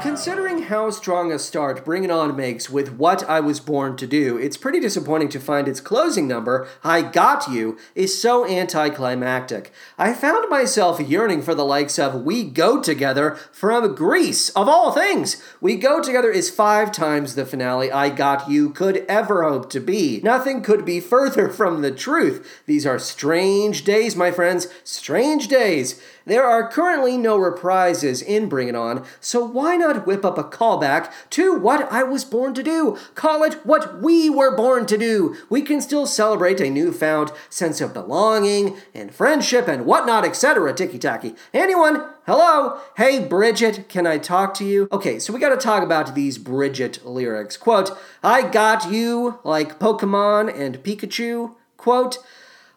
Considering how strong a start Bring It On makes with What I Was Born to Do, it's pretty disappointing to find its closing number, I Got You, is so anticlimactic. I found myself yearning for the likes of We Go Together from Grease, of all things. We Go Together is five times the finale I Got You could ever hope to be. Nothing could be further from the truth. These are strange days, my friends, strange days. There are currently no reprises in Bring It On, so why not whip up a callback to what I was born to do? Call it what we were born to do. We can still celebrate a newfound sense of belonging and friendship and whatnot, etc. Ticky tacky. Anyone? Hello? Hey, Bridget, can I talk to you? Okay, so we gotta talk about these Bridget lyrics. Quote, I got you like Pokemon and Pikachu. Quote,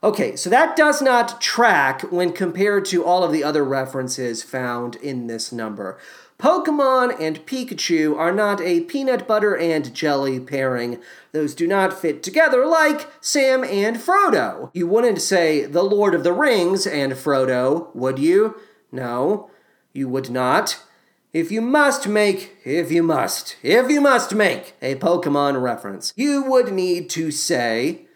Okay, so that does not track when compared to all of the other references found in this number. Pokemon and Pikachu are not a peanut butter and jelly pairing. Those do not fit together like Sam and Frodo. You wouldn't say The Lord of the Rings and Frodo, would you? No, you would not. If you must make, if you must, if you must make a Pokemon reference, you would need to say,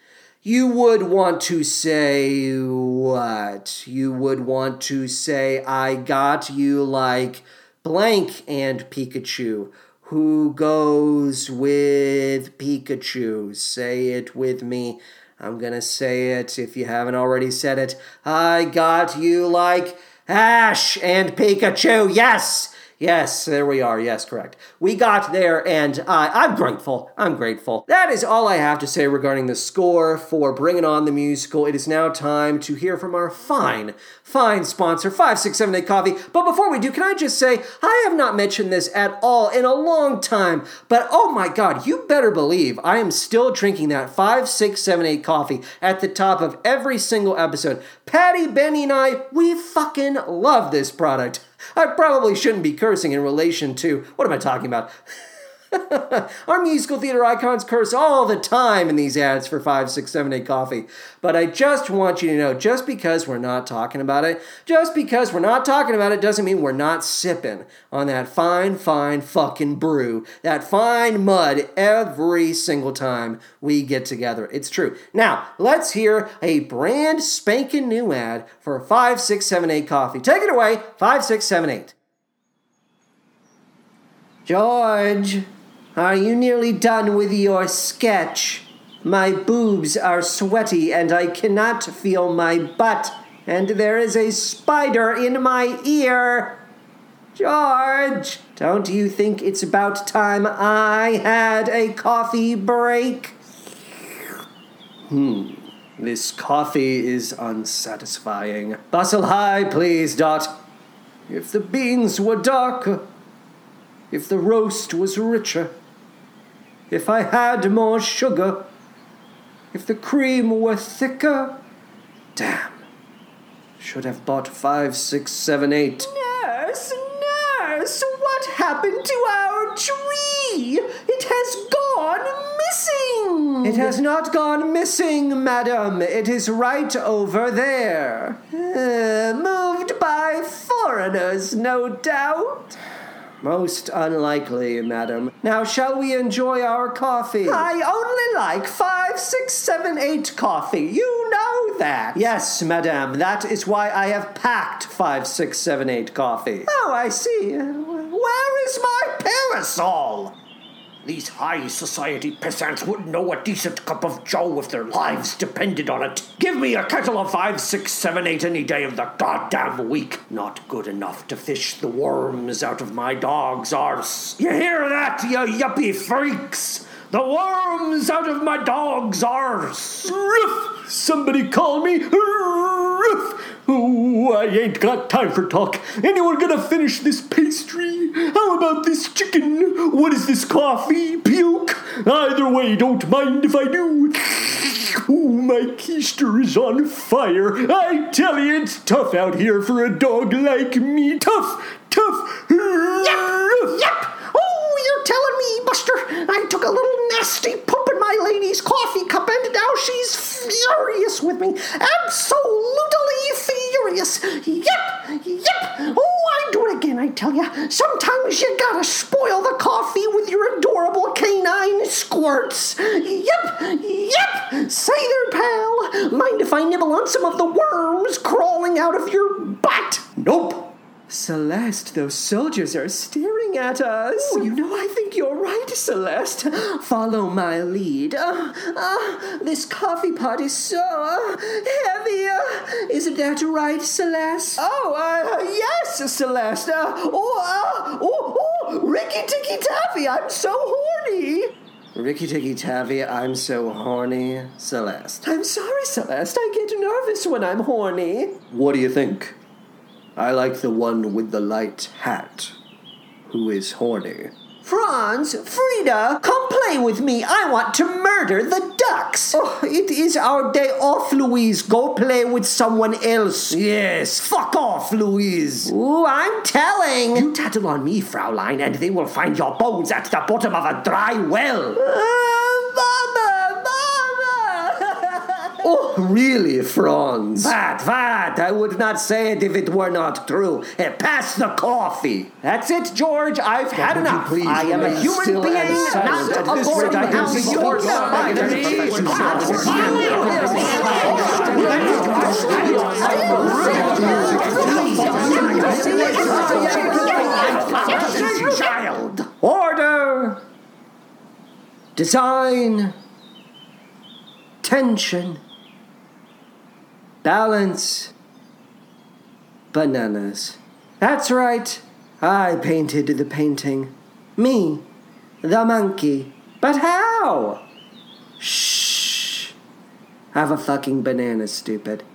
you would want to say what? You would want to say, I got you like blank and Pikachu. Who goes with Pikachu? Say it with me. I'm gonna say it if you haven't already said it. I got you like Ash and Pikachu. Yes! Yes, there we are. Yes, correct. We got there, and uh, I'm grateful. I'm grateful. That is all I have to say regarding the score for Bring It On the Musical. It is now time to hear from our fine, fine sponsor, 5678 Coffee. But before we do, can I just say, I have not mentioned this at all in a long time, but oh my god, you better believe I am still drinking that 5678 coffee at the top of every single episode. Patty, Benny, and I, we fucking love this product. I probably shouldn't be cursing in relation to what am I talking about? Our musical theater icons curse all the time in these ads for 5, 6, 7, 8 coffee. But I just want you to know just because we're not talking about it, just because we're not talking about it doesn't mean we're not sipping on that fine, fine fucking brew, that fine mud every single time we get together. It's true. Now, let's hear a brand spanking new ad for 5, 6, 7, 8 coffee. Take it away, 5, 6, 7, 8. George, are you nearly done with your sketch? My boobs are sweaty and I cannot feel my butt, and there is a spider in my ear. George, don't you think it's about time I had a coffee break? Hmm, this coffee is unsatisfying. Bustle high, please, Dot. If the beans were darker, if the roast was richer, if I had more sugar, if the cream were thicker. Damn. Should have bought five, six, seven, eight. Nurse, nurse, what happened to our tree? It has gone missing. It has not gone missing, madam. It is right over there. Uh, moved by foreigners, no doubt. Most unlikely, madam. Now, shall we enjoy our coffee? I only like five, six, seven, eight coffee. You know that. Yes, madam. That is why I have packed five, six, seven, eight coffee. Oh, I see. Where is my parasol? These high society peasants wouldn't know a decent cup of joe if their lives depended on it. Give me a kettle of five, six, seven, eight any day of the goddamn week. Not good enough to fish the worms out of my dog's arse. You hear that, you yuppie freaks? The worms out of my dog's arse. Somebody call me. Ruff! Oh, I ain't got time for talk. Anyone gonna finish this pastry? How about this chicken? What is this coffee? Puke? Either way, don't mind if I do. Oh, my keister is on fire. I tell you, it's tough out here for a dog like me. Tough, tough. Yep, yep. You're telling me, Buster. I took a little nasty poop in my lady's coffee cup, and now she's furious with me. Absolutely furious. Yep, yep. Oh, I do it again, I tell ya. Sometimes you gotta spoil the coffee with your adorable canine squirts. Yep, yep. Say there, pal. Mind if I nibble on some of the worms crawling out of your butt? Nope. Celeste, those soldiers are staring at us. Oh, you know, I think you're right, Celeste. Follow my lead. Uh, uh, this coffee pot is so uh, heavy. Isn't that right, Celeste? Oh, uh, yes, Celeste. Uh, Oh, uh, oh, oh, Ricky Ticky Taffy, I'm so horny. Ricky Ticky Taffy, I'm so horny. Celeste. I'm sorry, Celeste. I get nervous when I'm horny. What do you think? I like the one with the light hat, who is horny. Franz, Frida, come play with me. I want to murder the ducks. Oh, it is our day off, Louise. Go play with someone else. Yes, fuck off, Louise. Ooh, I'm telling. You tattle on me, Fraulein, and they will find your bones at the bottom of a dry well. Uh, oh, really, Franz? What, what? I would not say it if it were not true. Eh, pass the coffee. That's it, George. I've had would enough. please I am a human being, not a this boring rate I can house. see your Child. Order. Design. Tension. Balance. Bananas. That's right. I painted the painting. Me, the monkey. But how? Shh. Have a fucking banana, stupid.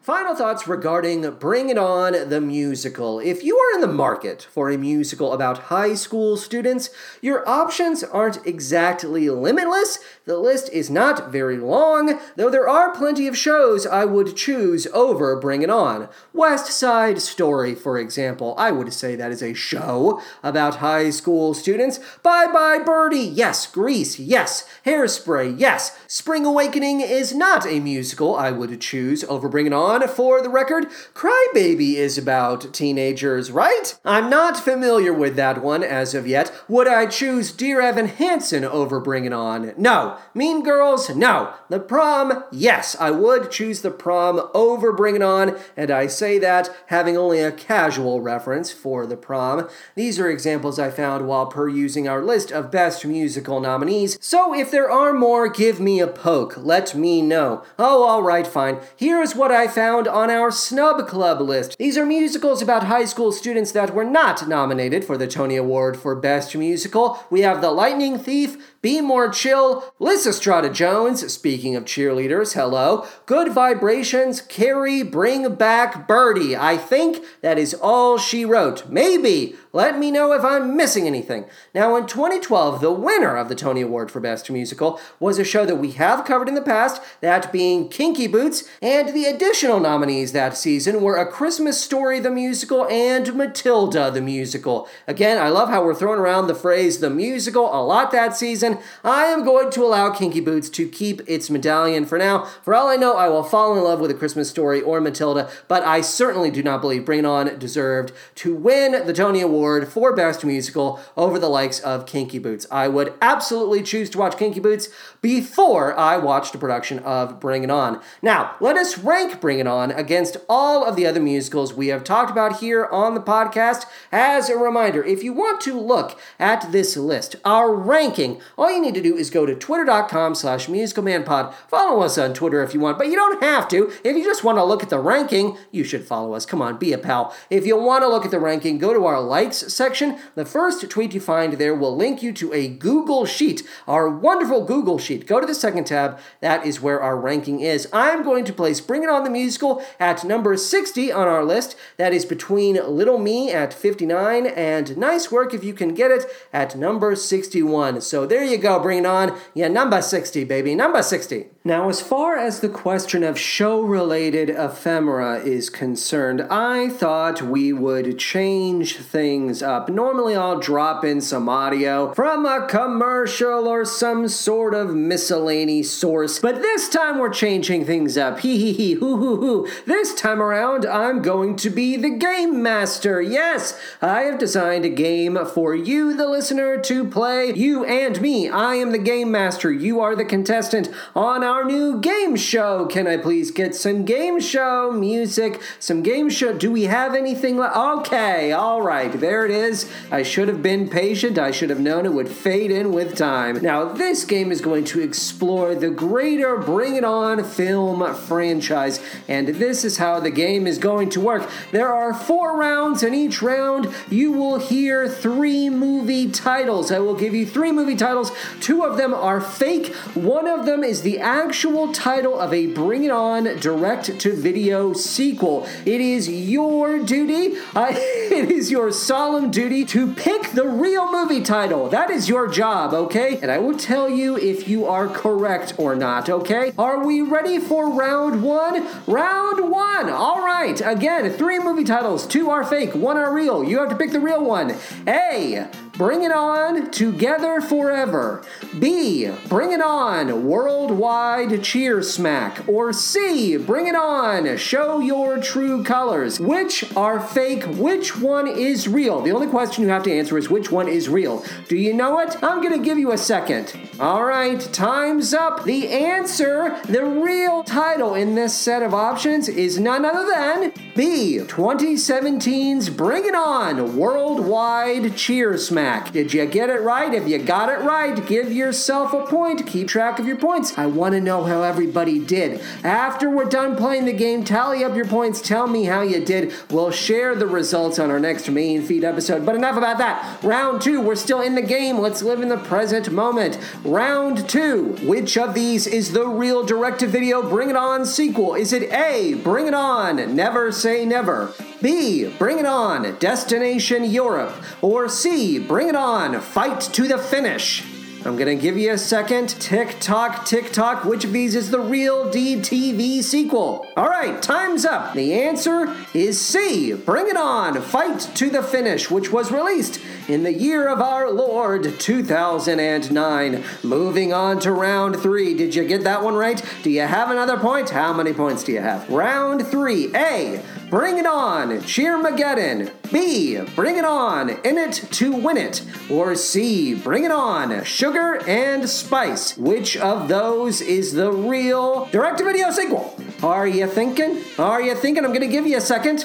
Final thoughts regarding Bring It On, the musical. If you are in the market for a musical about high school students, your options aren't exactly limitless. The list is not very long, though there are plenty of shows I would choose over Bring It On. West Side Story, for example, I would say that is a show about high school students. Bye Bye Birdie, yes. Grease, yes. Hairspray, yes. Spring Awakening is not a musical I would choose over Bring It On. For the record, Crybaby is about teenagers, right? I'm not familiar with that one as of yet. Would I choose Dear Evan Hansen over Bring It On? No. Mean Girls? No. The Prom? Yes, I would choose The Prom over Bring It On, and I say that having only a casual reference for The Prom. These are examples I found while perusing our list of best musical nominees, so if there are more, give me a poke. Let me know. Oh, alright, fine. Here's what I found on our Snub Club list. These are musicals about high school students that were not nominated for the Tony Award for Best Musical. We have The Lightning Thief, Be More Chill, Lysistrata Jones, speaking of cheerleaders, hello, Good Vibrations, Carrie, Bring Back Birdie. I think that is all she wrote. Maybe. Let me know if I'm missing anything. Now, in 2012, the winner of the Tony Award for Best Musical was a show that we have covered in the past, that being Kinky Boots, and the additional nominees that season were A Christmas Story the Musical and Matilda the Musical. Again, I love how we're throwing around the phrase the musical a lot that season. I am going to allow Kinky Boots to keep its medallion for now. For all I know, I will fall in love with A Christmas Story or Matilda, but I certainly do not believe Bring On deserved to win the Tony Award for Best Musical over the likes of Kinky Boots. I would absolutely choose to watch Kinky Boots before I watched a production of Bring It On. Now, let us rank Bring It On against all of the other musicals we have talked about here on the podcast. As a reminder, if you want to look at this list, our ranking, all you need to do is go to twitter.com slash musicalmanpod. Follow us on Twitter if you want, but you don't have to. If you just want to look at the ranking, you should follow us. Come on, be a pal. If you want to look at the ranking, go to our section. The first tweet you find there will link you to a Google Sheet, our wonderful Google Sheet. Go to the second tab. That is where our ranking is. I'm going to place Bring It On the Musical at number 60 on our list. That is between Little Me at 59 and Nice Work If You Can Get It at number 61. So there you go, Bring It On. Yeah, number 60, baby. Number 60. Now, as far as the question of show related ephemera is concerned, I thought we would change things up. Normally, I'll drop in some audio from a commercial or some sort of miscellaneous source, but this time we're changing things up. Hee hee hee, hoo hoo hoo. This time around, I'm going to be the game master. Yes, I have designed a game for you, the listener, to play. You and me. I am the game master. You are the contestant on our new game show. Can I please get some game show music? Some game show. Do we have anything? Okay, all right, there it is. I should have been patient. I should have known it would fade in with time. Now, this game is going to explore the greater Bring It On film franchise, and this is how the game is going to work. There are four rounds, and each round you will hear three movie titles. I will give you three movie titles. Two of them are fake, one of them is the actual title of a Bring It On direct to video sequel. It is your duty, uh, it is your solemn duty to pick the real movie title. That is your job, okay? And I will tell you if you are correct or not, okay? Are we ready for round one? Round one! All right, again, three movie titles. Two are fake, one are real. You have to pick the real one. A. Bring It On Together Forever. B. Bring It On Worldwide Cheer Smack. Or C. Bring It On Show Your True Colors. Which are fake? Which one is real? The only question you have to answer is which one is real. Do you know it? I'm going to give you a second. All right, time's up. The answer, the real title in this set of options is none other than B. 2017's Bring It On Worldwide Cheer Smack. Did you get it right? If you got it right, give yourself a point. Keep track of your points. I want to know how everybody did. After we're done playing the game, tally up your points. Tell me how you did. We'll share the results on our next main feed episode. But enough about that. Round two, we're still in the game. Let's live in the present moment. Round two, which of these is the real direct to video Bring It On sequel? Is it A, Bring It On, Never Say Never? B, Bring It On, Destination Europe? Or C, Bring It On, Fight to the Finish? I'm gonna give you a second. Tick tock, tick tock. Which of these is the real DTV sequel? All right, time's up. The answer is C. Bring it on, fight to the finish, which was released in the year of our Lord 2009. Moving on to round three. Did you get that one right? Do you have another point? How many points do you have? Round three. A. Bring it on, Cheermageddon. B. Bring it on, In It to Win It. Or C. Bring it on, Sugar and Spice. Which of those is the real direct to video sequel? Are you thinking? Are you thinking? I'm going to give you a second.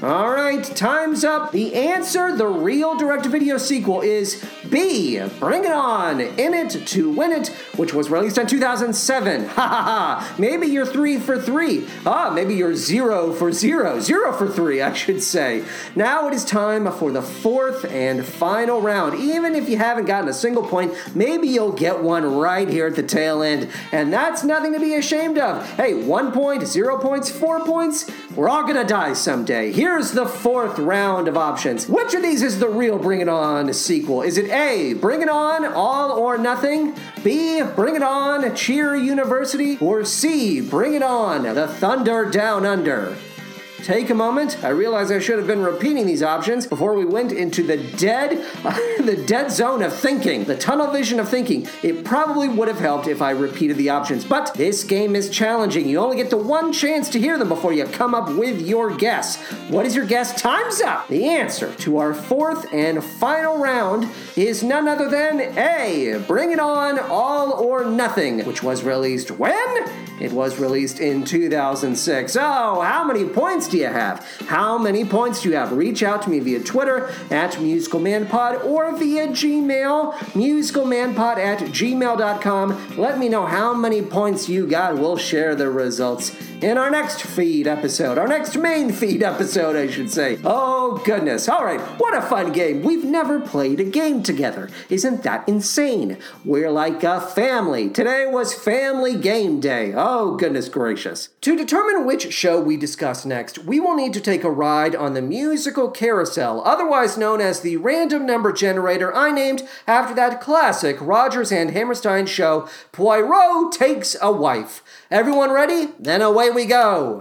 All right, time's up. The answer, the real direct video sequel, is B. Bring It On, In It to Win It, which was released in 2007. Ha ha ha. Maybe you're three for three. Ah, maybe you're zero for zero. Zero for three, I should say. Now it is time for the fourth and final round. Even if you haven't gotten a single point, maybe you'll get one right here at the tail end. And that's nothing to be ashamed of. Hey, one point, zero points, four points, we're all gonna die someday. Here's the fourth round of options. Which of these is the real Bring It On sequel? Is it A, Bring It On, All or Nothing? B, Bring It On, Cheer University? Or C, Bring It On, The Thunder Down Under? Take a moment. I realize I should have been repeating these options before we went into the dead, the dead zone of thinking, the tunnel vision of thinking. It probably would have helped if I repeated the options, but this game is challenging. You only get the one chance to hear them before you come up with your guess. What is your guess? Time's up. The answer to our fourth and final round is none other than A. Bring It On, All or Nothing, which was released when? It was released in 2006. Oh, how many do you have? How many points do you have? Reach out to me via Twitter at musicalmanpod or via Gmail, musicalmanpod at gmail.com. Let me know how many points you got. We'll share the results in our next feed episode, our next main feed episode, I should say. Oh, goodness. All right, what a fun game. We've never played a game together. Isn't that insane? We're like a family. Today was Family Game Day. Oh, goodness gracious. To determine which show we discuss next, we will need to take a ride on the musical carousel, otherwise known as the random number generator I named after that classic Rodgers and Hammerstein show, Poirot Takes a Wife. Everyone ready? Then away we go.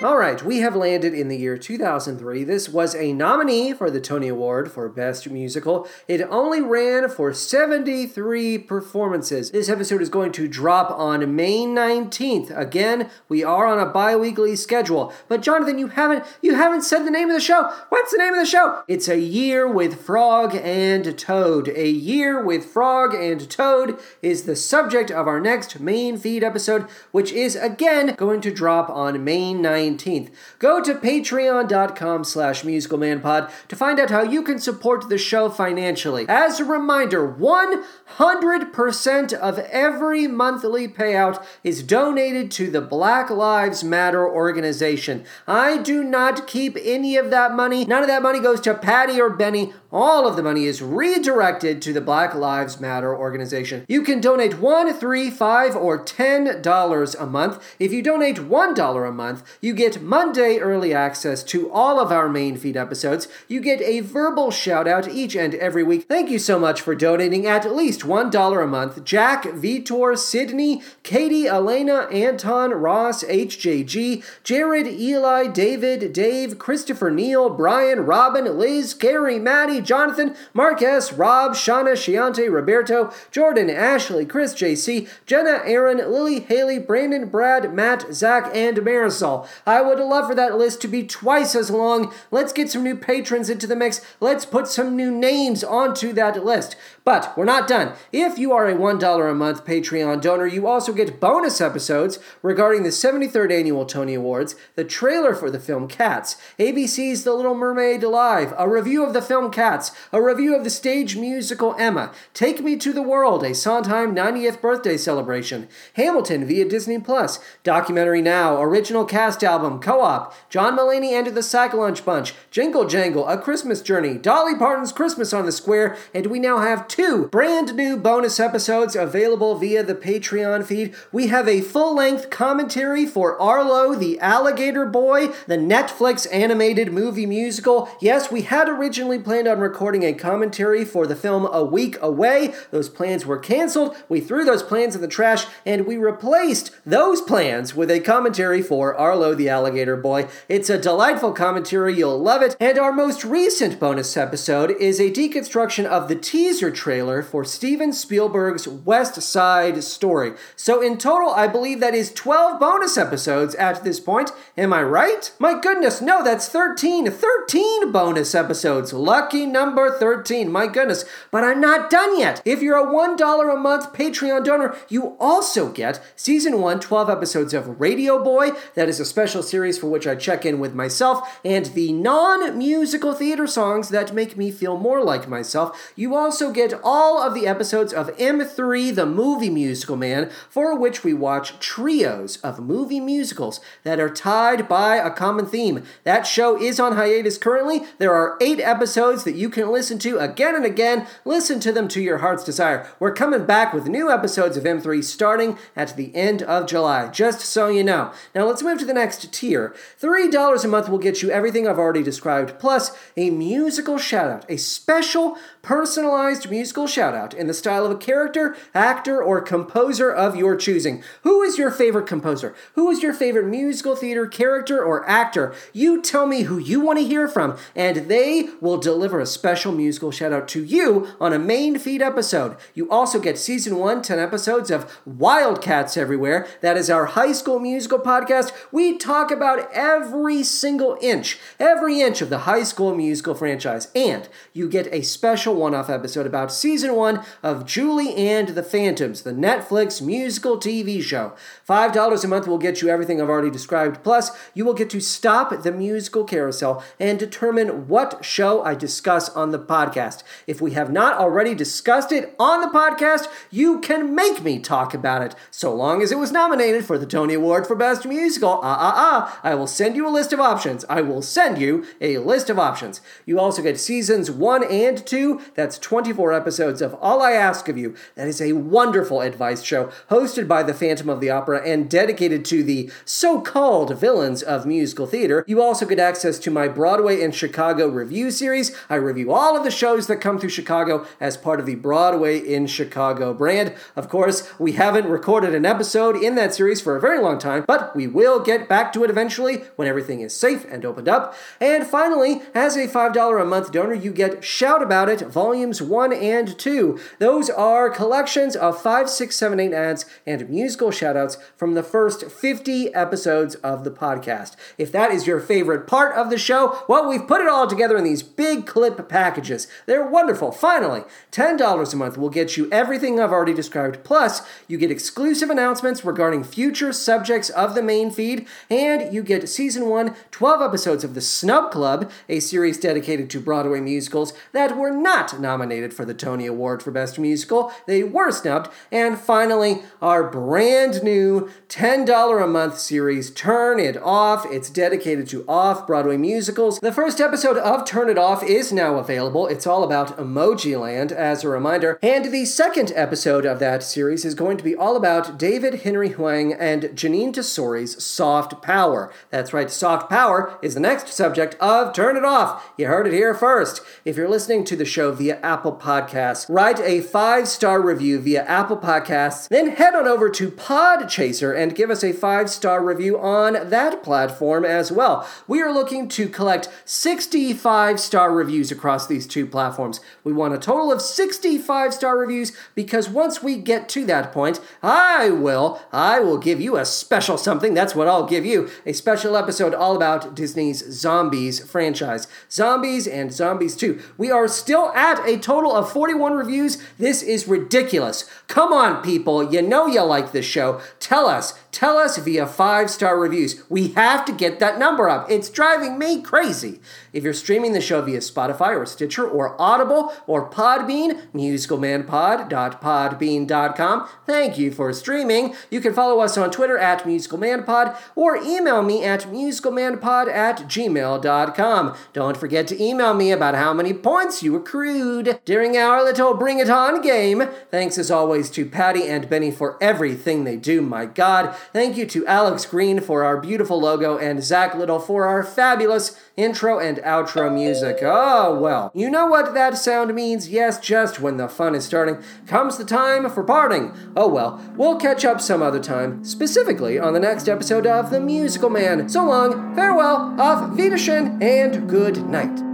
All right, we have landed in the year 2003. This was a nominee for the Tony Award for Best Musical. It only ran for 73 performances. This episode is going to drop on May 19th. Again, we are on a bi-weekly schedule. But Jonathan, you haven't you haven't said the name of the show. What's the name of the show? It's A Year with Frog and Toad. A Year with Frog and Toad is the subject of our next main feed episode, which is again going to drop on May 19th. 19th. Go to patreon.com slash musicalmanpod to find out how you can support the show financially. As a reminder, 100% of every monthly payout is donated to the Black Lives Matter organization. I do not keep any of that money. None of that money goes to Patty or Benny. All of the money is redirected to the Black Lives Matter organization. You can donate one, three, five, or ten dollars a month. If you donate one dollar a month, you get Monday early access to all of our main feed episodes. You get a verbal shout out each and every week. Thank you so much for donating at least one dollar a month. Jack, Vitor, Sydney, Katie, Elena, Anton, Ross, HJG, Jared, Eli, David, Dave, Christopher, Neil, Brian, Robin, Liz, Carrie, Maddie, Jonathan, S., Rob, Shauna, Shiante, Roberto, Jordan, Ashley, Chris, JC, Jenna, Aaron, Lily, Haley, Brandon, Brad, Matt, Zach, and Marisol. I would love for that list to be twice as long. Let's get some new patrons into the mix. Let's put some new names onto that list. But we're not done. If you are a $1 a month Patreon donor, you also get bonus episodes regarding the 73rd Annual Tony Awards, the trailer for the film Cats, ABC's The Little Mermaid Live, a review of the film Cats, a review of the stage musical Emma, Take Me to the World, a Sondheim 90th birthday celebration, Hamilton via Disney Plus, Documentary Now, original cast album, Co-op, John Mulaney and the Sack Lunch Bunch, Jingle Jangle, A Christmas Journey, Dolly Parton's Christmas on the Square, and we now have two brand new bonus episodes available via the Patreon feed. We have a full length commentary for Arlo, the Alligator Boy, the Netflix animated movie musical. Yes, we had originally planned on recording a commentary for the film A Week Away. Those plans were canceled. We threw those plans in the trash and we replaced those plans with a commentary for Arlo, the Alligator Boy. It's a delightful commentary. You'll love it. And our most recent bonus episode is a deconstruction of the teaser trailer for Steven Spielberg's West Side Story. So, in total, I believe that is 12 bonus episodes at this point. Am I right? My goodness, no, that's 13. 13 bonus episodes. Lucky number 13. My goodness. But I'm not done yet. If you're a $1 a month Patreon donor, you also get season 1, 12 episodes of Radio Boy. That is a special series for which I check in with myself and the non musical theater songs that make me feel more like myself. You also get all of the episodes of M3, the movie musical man, for which we watch trios of movie musicals that are tied by a common theme. That show is on hiatus currently. There are eight episodes that you can listen to again and again. Listen to them to your heart's desire. We're coming back with new episodes of M3 starting at the end of July, just so you know. Now let's move to the next tier. $3 a month will get you everything I've already described, plus a musical shout out, a special personalized musical shout out in the style of a character, actor, or composer of your choosing. Who is your favorite composer? Who is your favorite musical theater character or actor? You tell me who you want to hear from, and they will deliver a special musical shout out to you on a main feed episode. You also get season one, 10 episodes of Wildcats Everywhere. That is our high school musical podcast. We talk about every single inch, every inch of the high school musical franchise, and you get a special one off episode about season one of Julie and the Phantoms, the Netflix musical TV show. $5 a month will get you everything I've already described. Plus, you will get to stop the musical carousel and determine what show I discuss on the podcast. If we have not already discussed it on the podcast, you can make me talk about it, so long as it was nominated for the Tony Award for Best Musical. Ah, ah, ah. I will send you a list of options. I will send you a list of options. You also get seasons one and two. That's 24 episodes of All I Ask of You. That is a wonderful advice show hosted by the Phantom of the Opera and dedicated to the so called villains of musical theater. You also get access to my Broadway in Chicago review series. I review all of the shows that come through Chicago as part of the Broadway in Chicago brand. Of course, we haven't recorded an episode in that series for a very long time, but we will get back to it eventually when everything is safe and opened up. And finally, as a $5 a month donor, you get Shout About It Volumes 1 and 2. Those are collections of 5, 6, 7, 8 ads and musical shoutouts from the first 50 episodes of the podcast. If that is your favorite part of the show, well, we've put it all together in these big clip packages. They're wonderful. Finally, $10 a month will get you everything I've already described, plus, you get exclusive announcements regarding future subjects of the main feed, and you get season one, 12 episodes of The Snub Club, a series dedicated to Broadway musicals that were not nominated for the Tony Award for Best Musical. They were snubbed. And finally, our brand new $10 a month series, Turn It Off. It's dedicated to off Broadway musicals. The first episode of Turn It Off is now available. It's all about Emojiland, as a reminder. And the second episode of that series is going to be all about David Henry Hwang and Jeanine Tesori's Soft Power. That's right, Soft Power is the next subject of Turn It Off. You heard it here first. If you're listening to the show via Apple Podcasts, write a five star review via Apple Podcasts, then head on over to Podchaser and give us a five star review on that platform as well. We are looking to collect 65 star reviews across these two platforms. We want a total of 65 star reviews because once we get to that point, I will, I will give you a special something. That's what I'll give you. A special episode all about Disney's Zombies franchise. Zombies and Zombies 2. We are still at a total of 41 reviews. This is ridiculous. Come on, people. You know you like this show. Tell us. Tell us via five star reviews. We have to get that number up. It's driving me crazy. If you're streaming the show via Spotify or Stitcher or Audible or Podbean, musicalmanpod.podbean.com, thank you for streaming. You can follow us on Twitter at musicalmanpod or email me at musicalmanpod at gmail.com. Don't forget to email me about how many points you accrued during our little Bring It On game. Thanks as always to Patty and Benny for everything they do, my God. Thank you to Alex Green for our beautiful logo and Zach Little for our fabulous intro outro music. Oh, well. You know what that sound means? Yes, just when the fun is starting comes the time for parting. Oh, well. We'll catch up some other time, specifically on the next episode of The Musical Man. So long, farewell, auf Wiedersehen, and good night.